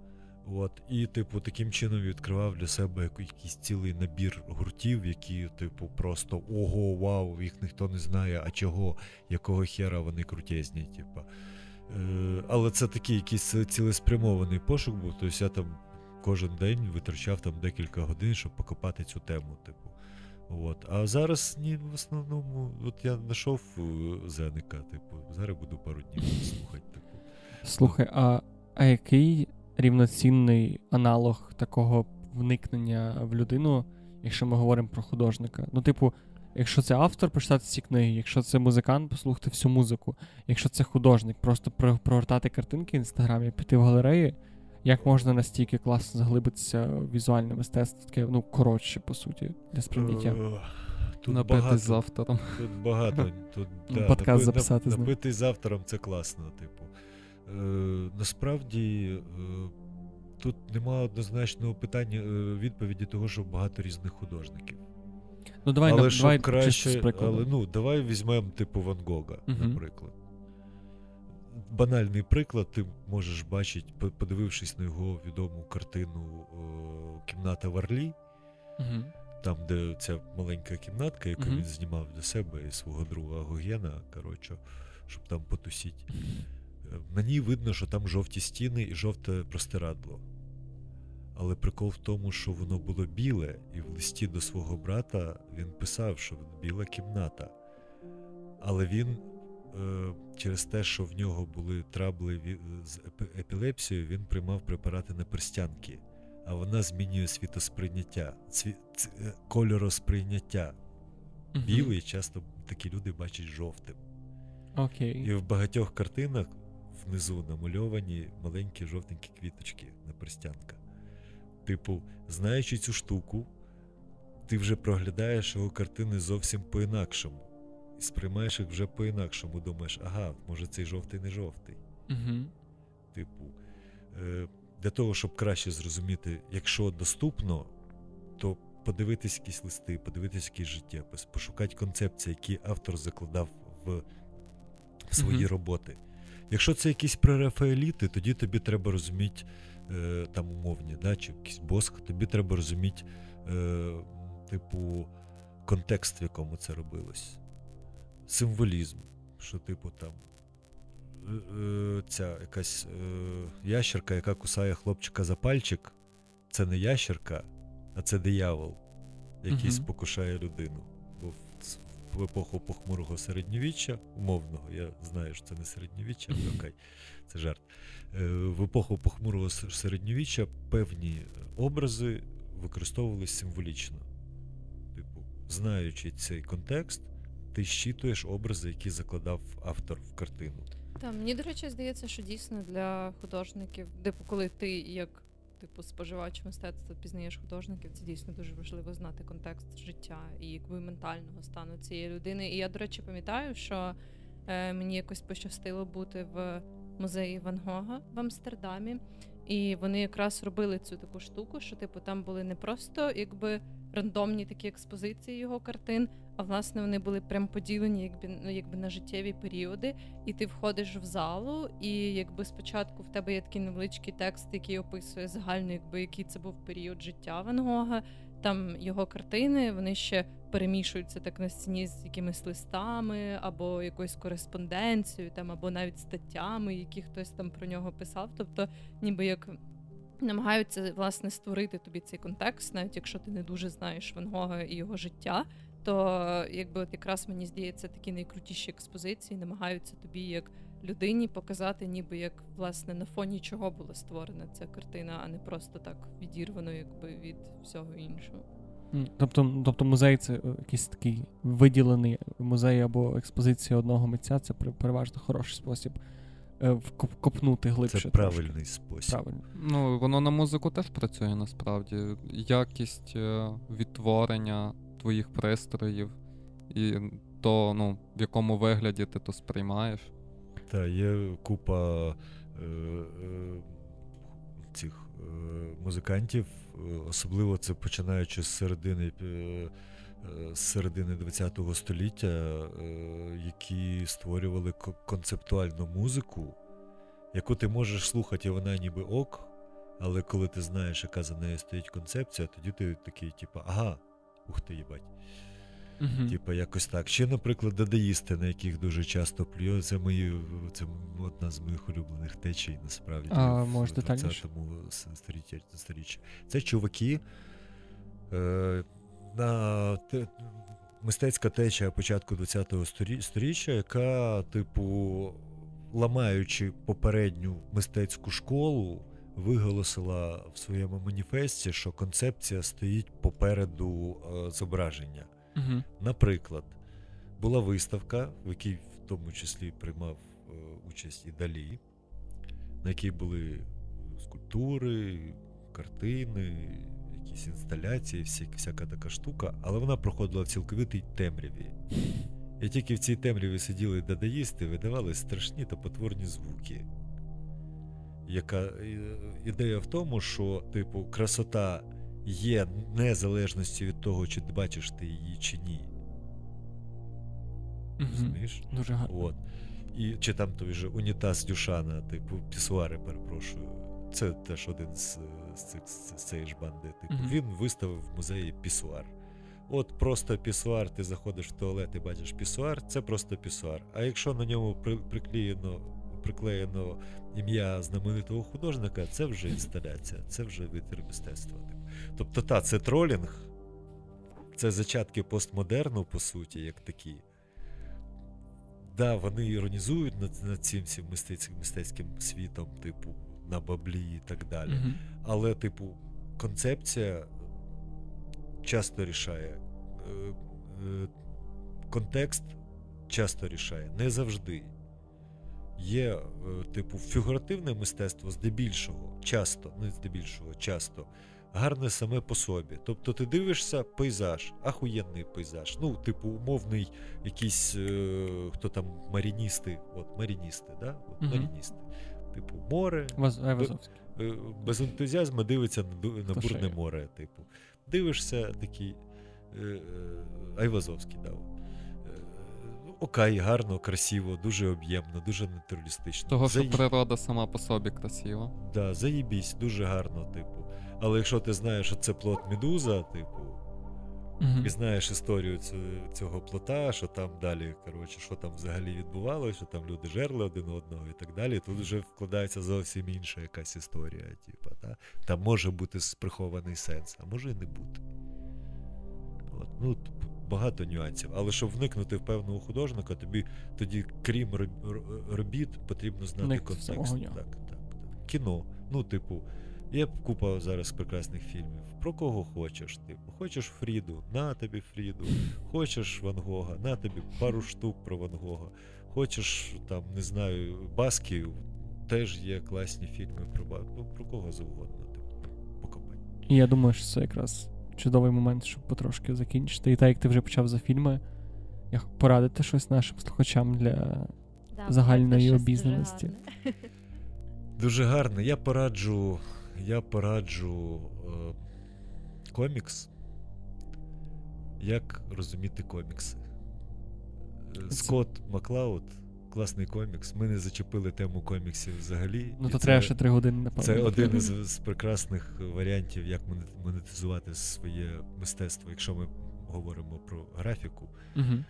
От, і, типу, таким чином відкривав для себе якийсь цілий набір гуртів, які, типу, просто ого, вау, їх ніхто не знає, а чого, якого хера вони крутезні, типу. Е, але це такий якийсь цілеспрямований пошук був. Тобто я там кожен день витрачав там декілька годин, щоб покопати цю тему, типу. От. А зараз ні, в основному, от я знайшов е, Зеника, типу, зараз буду пару днів слухати, типу. Слухай, а, а який рівноцінний аналог такого вникнення в людину, якщо ми говоримо про художника? Ну, типу, якщо це автор, почитати ці книги, якщо це музикант, послухати всю музику, якщо це художник, просто про- прогортати картинки в інстаграмі, піти в галереї, як можна настільки класно заглибитися в візуальне мистецтво, таке, ну, коротше, по суті, для сприйняття. Е, Тут багато, з автором. Тут багато. Тут, да, подкаст напи- записати з нап- ним. Напитий з автором це класно, типу. Е, насправді е, тут немає однозначного питання е, відповіді того, що багато різних художників. Ну, давай, але на, давай краще, але ну, давай візьмемо типу Ван Гога, Мгм. наприклад. Банальний приклад, ти можеш бачити, подивившись на його відому картину Кімната в Орлі, Мгм. там, де ця маленька кімнатка, яку Мгм. він знімав для себе і свого друга Гогена, коротше, щоб там потусіть. Ній видно, що там жовті стіни і жовте простирадло. Але прикол в тому, що воно було біле, і в листі до свого брата він писав, що біла кімната. Але він е, через те, що в нього були трабли з епілепсією, він приймав препарати на перстянки, а вона змінює світосприйняття, цві... е, кольоросприйняття. Білий часто такі люди бачать жовтим. Окей. І в багатьох картинах внизу намальовані маленькі жовтенькі квіточки на перстянка. Типу, знаючи цю штуку, ти вже проглядаєш його картини зовсім по-інакшому. І сприймаєш їх вже по-інакшому. Думаєш, ага, може цей жовтий не жовтий. Угу. Типу, е, для того, щоб краще зрозуміти, якщо доступно, то подивитись якісь листи, подивитись якийсь життєпис, пошукати концепції, які автор закладав в свої Мгм. роботи. Якщо це якісь прерафаеліти, тоді тобі треба розуміти е, там умовні, да, чи якийсь боск, тобі треба розуміти, е, типу, контекст, в якому це робилось. Символізм, що, типу, там. е, е, Ця якась е, ящерка, яка кусає хлопчика за пальчик, це не ящерка, а це диявол, який Мгм. спокушає людину. В, епоху похмурого середньовіччя, умовного, я знаю, що це не середньовіччя, але окей, це жарт. Е, В епоху похмурого середньовіччя певні образи використовувалися символічно. Типу, знаючи цей контекст, ти щитуєш образи, які закладав автор в картину. Та мені, до речі, здається, що дійсно для художників, типу, коли ти як типу споживач мистецтва пізнаєш художників, це дійсно дуже важливо знати контекст життя і якби ментального стану цієї людини. І я, до речі, пам'ятаю, що е, мені якось пощастило бути в музеї Ван Гога в Амстердамі. І вони якраз робили цю таку штуку, що типу там були не просто якби рандомні такі експозиції його картин, а власне вони були прям поділені якби, ну, якби на життєві періоди і ти входиш в залу, і якби спочатку в тебе є такий невеличкий текст, який описує загально, якби який це був період життя Ван Гога. Там його картини, вони ще перемішуються так на стіні з якимись листами, або якоюсь кореспонденцією, там, або навіть статтями, які хтось там про нього писав. Тобто, ніби як намагаються власне створити тобі цей контекст, навіть якщо ти не дуже знаєш Ван Гога і його життя, то якби от якраз мені здається такі найкрутіші експозиції намагаються тобі як людині показати, ніби як власне на фоні чого була створена ця картина, а не просто так відірвано, якби від всього іншого. Тобто, тобто музей це е, якийсь такий виділений музей або експозиція одного митця, це пере- переважно хороший спосіб копнути глибше. Це трошки. правильний спосіб. Правильно. Ну, воно на музику теж працює насправді. Якість е, відтворення твоїх пристроїв і то, ну, в якому вигляді ти то сприймаєш. Та є купа е, е, цих е, музикантів, е, особливо це починаючи з середини. Е, е, З середини ХХ століття, е, які створювали концептуальну музику, яку ти можеш слухати, і вона ніби ок, але коли ти знаєш, яка за нею стоїть концепція, тоді ти такий, типу, ага, ух ти, їбать. Угу. Типа якось так. Ще, наприклад, дадаїсти, на яких дуже часто плюю. Це мої це одна з моїх улюблених течій, насправді. А, в може, 20-му сторіччі. Це чуваки. Е, мистецька течія початку 20-го сторіччя, яка, типу, ламаючи попередню мистецьку школу, виголосила в своєму маніфесті, що концепція стоїть попереду е, зображення. Угу. Наприклад, була виставка, в якій в тому числі приймав е, участь і Далі, на якій були скульптури, картини, якісь інсталяції, всі, всяка така штука, але вона проходила в цілковитій темряві. І тільки в цій темряві сиділи дадаїсти, видавали страшні та потворні звуки. Яка е, ідея в тому, що, типу, красота є незалежності від того, чи ти бачиш ти її чи ні. Розумієш? Дуже гарно. От. І чи там той же унітаз Дюшана, типу, пісуари, перепрошую. Це теж один з, з, цієї ж банди. Типу, Мгм. Він виставив в музеї пісуар. От просто пісуар, ти заходиш в туалет і бачиш пісуар, це просто пісуар. А якщо на ньому при, приклеєно, приклеєно ім'я знаменитого художника, це вже інсталяція, це вже витвір мистецтва. Типу. Тобто, та, це тролінг, це зачатки постмодерну, по суті, як такі. Да, вони іронізують над, над цим всім мистецьким, мистецьким світом, типу, на баблі і так далі. Угу. Але, типу, концепція часто рішає. Е, е, Контекст часто рішає, не завжди. є, е, типу, фігуративне мистецтво здебільшого, часто, не здебільшого, часто, гарне саме по собі. Тобто ти дивишся пейзаж, ахуєнний пейзаж. Ну, типу, умовний якийсь е, хто там маріністи, от маріністи, да? От, Мгм. маріністи. Типу, море. Е, Без ентузіазму дивиться на, на бурне море. Типу. Дивишся такий е, е, Айвазовський, да. от. Е, Окей, гарно, красиво, дуже об'ємно, дуже натуралістично. Того, що Заї- природа сама по собі красива. Да, заїбісь, дуже гарно, типу. Але якщо ти знаєш, що це плод медуза, типу, Мгм. і знаєш історію цього плота, що там далі, коротше, що там взагалі відбувалося, що там люди жерли один одного і так далі, тут вже вкладається зовсім інша якась історія. Типу, та? Там може бути прихований сенс, а може і не бути. От, ну, багато нюансів. Але щоб вникнути в певного художника, тобі тоді, крім робіт, потрібно знати в контекст. Так, так, так. Кіно. Ну, типу, є купа зараз прекрасних фільмів. Про кого хочеш. Типу, хочеш Фріду, на тобі Фріду. Хочеш Ван Гога, на тобі пару штук про Ван Гога. Хочеш, там, не знаю, Басків, теж є класні фільми про ну, про кого завгодно. Типу, покопай. Я думаю, що це якраз чудовий момент, щоб потрошки закінчити. І так як ти вже почав за фільми, я порадити щось нашим слухачам для. Да, загальної обізнаності. Дуже гарно. Я пораджу, я пораджу е, комікс. Як розуміти комікси. Е, Скотт Маклауд, класний комікс. Ми не зачепили тему коміксів взагалі. Ну то це- треба ще три години, напевно. Це один із, з прекрасних варіантів, як моне- монетизувати своє мистецтво, якщо ми говоримо про графіку. Мгм.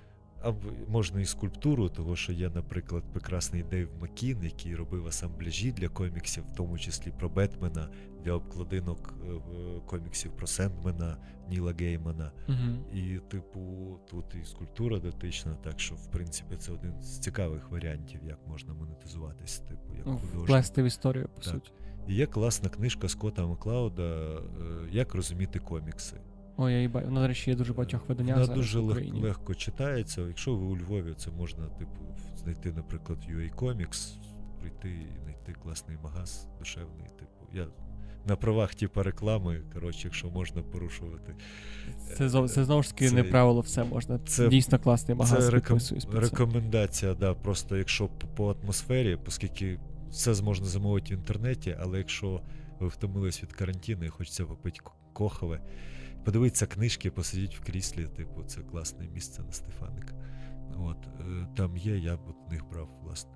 А можна і скульптуру, того що є, наприклад, прекрасний Дейв Макін, який робив асамбляжі для коміксів, в тому числі про Бетмена, для обкладинок е, коміксів про Сендмена, Ніла Геймана. Мгм. І, типу, тут і скульптура дотична, так що, в принципі, це один з цікавих варіантів, як можна монетизуватись, типу, як Ну, художник. Вплести в історію, по Так. суті. І є класна книжка Скотта Маклауда е, Як розуміти комікси. О, я їбаю. Вона, до речі, є дуже багатьох виданнях Вона зараз дуже в Україні. легко читається. Якщо ви у Львові, це можна, типу, знайти, наприклад, UA Comics, прийти і знайти класний магаз, душевний. Типу, я на правах, типу, реклами, коротше, якщо можна порушувати. Це, зов- це знову ж таки Це- не правило, все можна. це- Дійсно класний магаз, це реком- підписуюсь під це. рекомендація, да, просто якщо по, по атмосфері, оскільки все можна замовити в інтернеті, але якщо ви втомились від карантину і хочеться попити ко- кохове, подивитися книжки, посидіть в кріслі, типу, це класне місце на Стефаника. От, е, там є, я б от них брав, власне.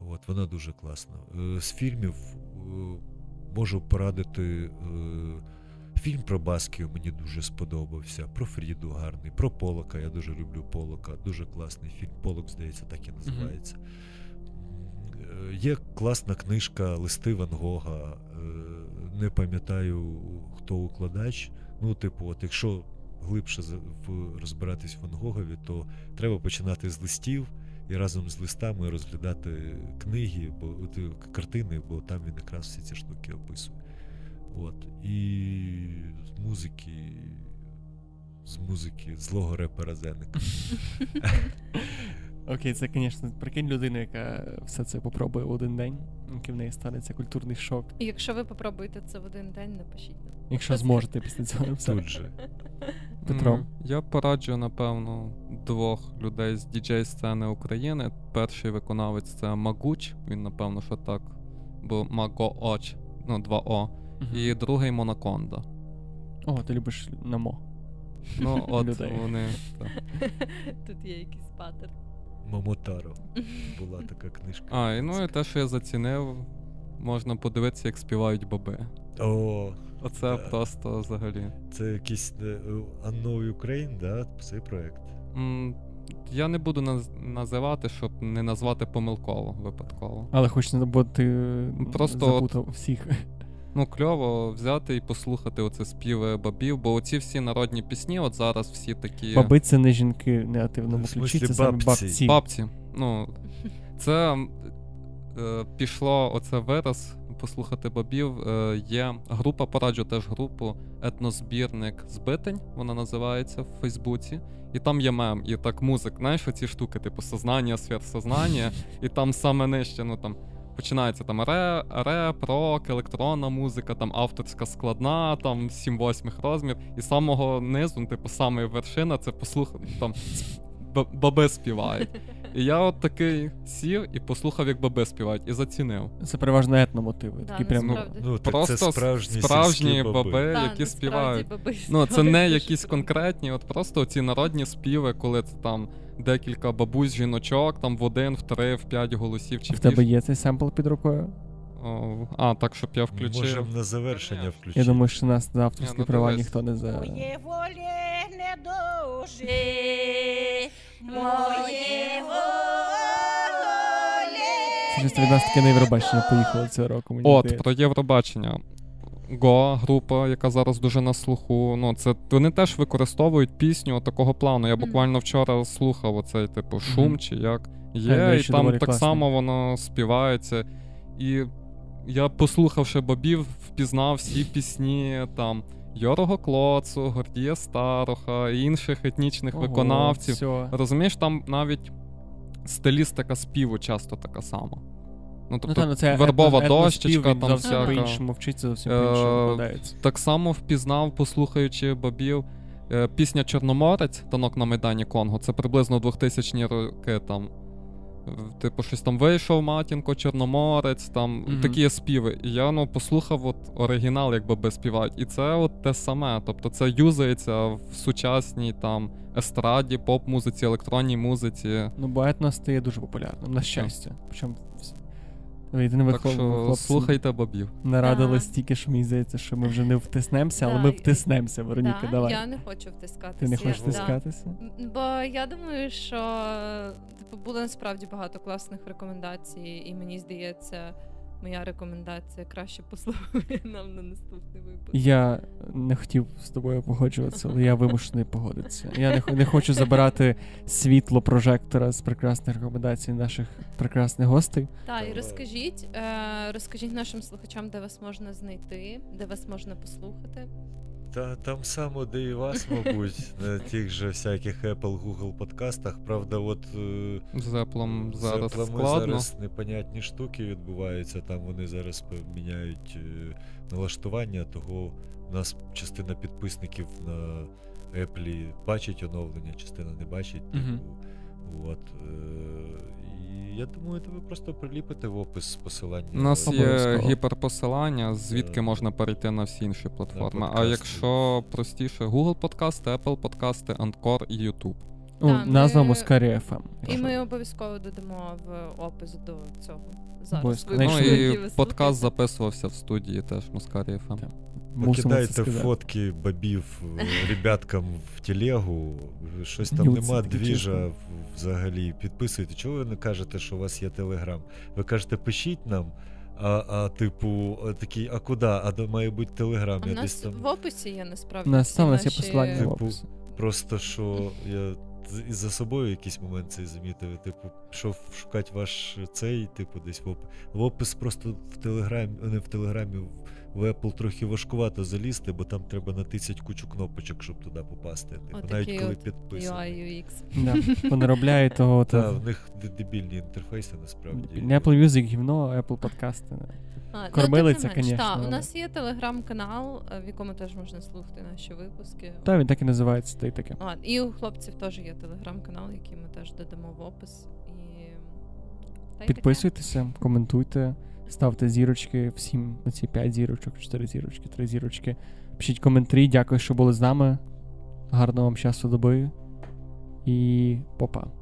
От, вона дуже класна. Е, З фільмів е, можу порадити. Фільм про Басків мені дуже сподобався. Про Фріду гарний, про Полока. Я дуже люблю Полока. Дуже класний фільм. Полок, здається, так і називається. Е, Є класна книжка Листи Ван Гога. Не пам'ятаю, хто укладач. Ну, типу, от якщо глибше розбиратись в Ван Гогові, то треба починати з листів і разом з листами розглядати книги, бо от, е, картини, бо там він якраз всі ці штуки описує. От. І з музики. З музики злого репера Зеника. Окей, це, звісно, прикинь людину, яка все це попробує в один день, який в неї станеться культурний шок. І якщо ви попробуєте це в один день, напишіть нам. Якщо зможете після цього все. Тут же. Петро. Я пораджу, напевно, двох людей з діджей-сцени України. Перший виконавець це Магуч, він, напевно, що так. Бо Маго-Оч, ну, 2О. Мгм. І другий Монаконда. О, ти любиш намо. Ну, от Людей. вони. так. Тут є якийсь паттерн. Мамотаро. Була така книжка. А, і ну і те, що я зацінив, можна подивитися, як співають баби. О, Оце Да. просто взагалі. це якийсь е, Unknown Ukraine, да? Цей проект. Я не буду наз- називати, щоб не назвати помилково випадково. Але хоч не бо ти Просто запутав всіх. Ну, кльово взяти і послухати оце співи бабів, бо оці всі народні пісні, от зараз всі такі Баби це не жінки в негативному ключі, це саме бабці. бабці. бабці. Ну, це е, пішло оце вираз послухати бобів, е, є група, пораджу теж групу етнозбірник збитень, вона називається в Фейсбуці. І там є мем, і так музик, знаєш, оці штуки, типу сознання, святсознання, і там саме нижче, ну там. Починається там ре, реп, рок, електронна музика, там авторська складна, там 7-8 розмір. І самого низу, ну, типу, саме вершина, це послухати там баби співають. І я от такий сів і послухав, як баби співають, і зацінив. Це переважно етномотиви. Да, Такі прям ну, Ну, так Просто це справжні, справжні баби, баби, да, які співають. баби Ну, це не якісь конкретні, от просто ці народні співи, коли це там декілька бабусь, жіночок, там в один, в три, в п'ять голосів чи в тебе є цей семпл під рукою. О, А, так, щоб я включив. Можемо на завершення включити. Я думаю, що нас за авторські Ні, ну, права дивись. ніхто не за. Моє волі не дожи, моє волі. Це від нас таке на Євробачення поїхало цього року. Мені От, про Євробачення. Го, група, яка зараз дуже на слуху. Ну, це вони теж використовують пісню такого плану. Я буквально вчора слухав оцей, типу, шум чи як є, і там так класний. само воно співається. І я, послухавши бобів, впізнав всі пісні там Йорого Клоцу, Гордія Староха і інших етнічних Ого, виконавців. всьо. Розумієш, там навіть стилістика співу часто така сама. Ну, тобто, ну, це вербова етно- дощечка, він там всяка. по-іншому вчиться, зовсім Е, по-іншому викладається. Так само впізнав, послухаючи бобів. е, Пісня Чорноморець, танок на Майдані Конго. Це приблизно 2000 роки там. Типу, щось там вийшов матінко, Чорноморець, там Мгм. такі співи. І я ну, послухав от оригінал, якби би співають. І це от те саме. Тобто це юзається в сучасній там естраді, поп-музиці, електронній музиці. Ну, бо етно стає дуже популярним, на щастя. Причому вс- єдине Так що хлопці слухайте бабів. нарадили Да. стільки, що мені здається, що ми вже не втиснемося, але ми втиснемося, Вероніка, Да, давай. Я не хочу втискатися. Ти не хочеш втискатися? Бо я думаю, що типу було насправді багато класних рекомендацій, і мені здається, моя рекомендація краще послухати нам на наступний випуск. Я не хотів з тобою погоджуватися, але я вимушений погодитися. Я не, не хочу забирати світло прожектора з прекрасних рекомендацій наших прекрасних гостей. Так, і розкажіть, е, розкажіть нашим слухачам, де вас можна знайти, де вас можна послухати. Та там само, де і вас, мабуть, на тих же всяких Apple, Google подкастах. Правда, от е, З Apple зараз складно. зараз непонятні штуки відбуваються. Там вони зараз поміняють е, налаштування, того у нас частина підписників на Apple бачить оновлення, частина не бачить. Типу, от, е, і я думаю, то ви просто приліпите в опис посилання. У нас є гіперпосилання, звідки Е, можна перейти на всі інші платформи. А якщо простіше, Google подкасти, Apple подкасти, Anchor і YouTube. Да, назва ми- Москарі FM. І ми обов'язково додамо в опис до цього. Зараз Ну і подкаст записувався в студії теж Москарі FM. Мусимо Покидайте фотки бабів е, ребяткам в телегу. Щось там Нюци нема двіжа чесно. взагалі. Підписуйте. Чого ви не кажете, що у вас є телеграм? Ви кажете, пишіть нам. А, а типу, а такий, а куди? А де має бути телеграм? Я в десь там в описі є насправді. У нас там у є наші- посилання в Типу, описі. просто що я і за собою якийсь момент цей замітив. Типу, пішов шукати ваш цей, типу, десь в опис. В опис просто в телеграмі, не в телеграмі, в- в Apple трохи важкувато залізти, бо там треба натисати кучу кнопочок, щоб туди попасти. Типу, навіть коли підписаний. UI, UX. Да. Вони робляють того. Та, то- в них дебільні інтерфейси насправді. Не Apple Music гівно, а Apple подкасти. А, Кормилиця, ну, менш, конечно, Так, у нас є телеграм-канал, е, в якому теж можна слухати наші випуски. Та він так і називається, та й таке. А, і у хлопців теж є телеграм-канал, який ми теж додамо в опис. І... Підписуйтеся, коментуйте, ставте зірочки всім на ці 5 зірочок, 4 зірочки, 3 зірочки. Пишіть коментарі, дякую, що були з нами. Гарного вам часу доби. І попа.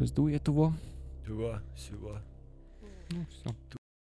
Щось дує того. Сюва, сюва. Ну, все.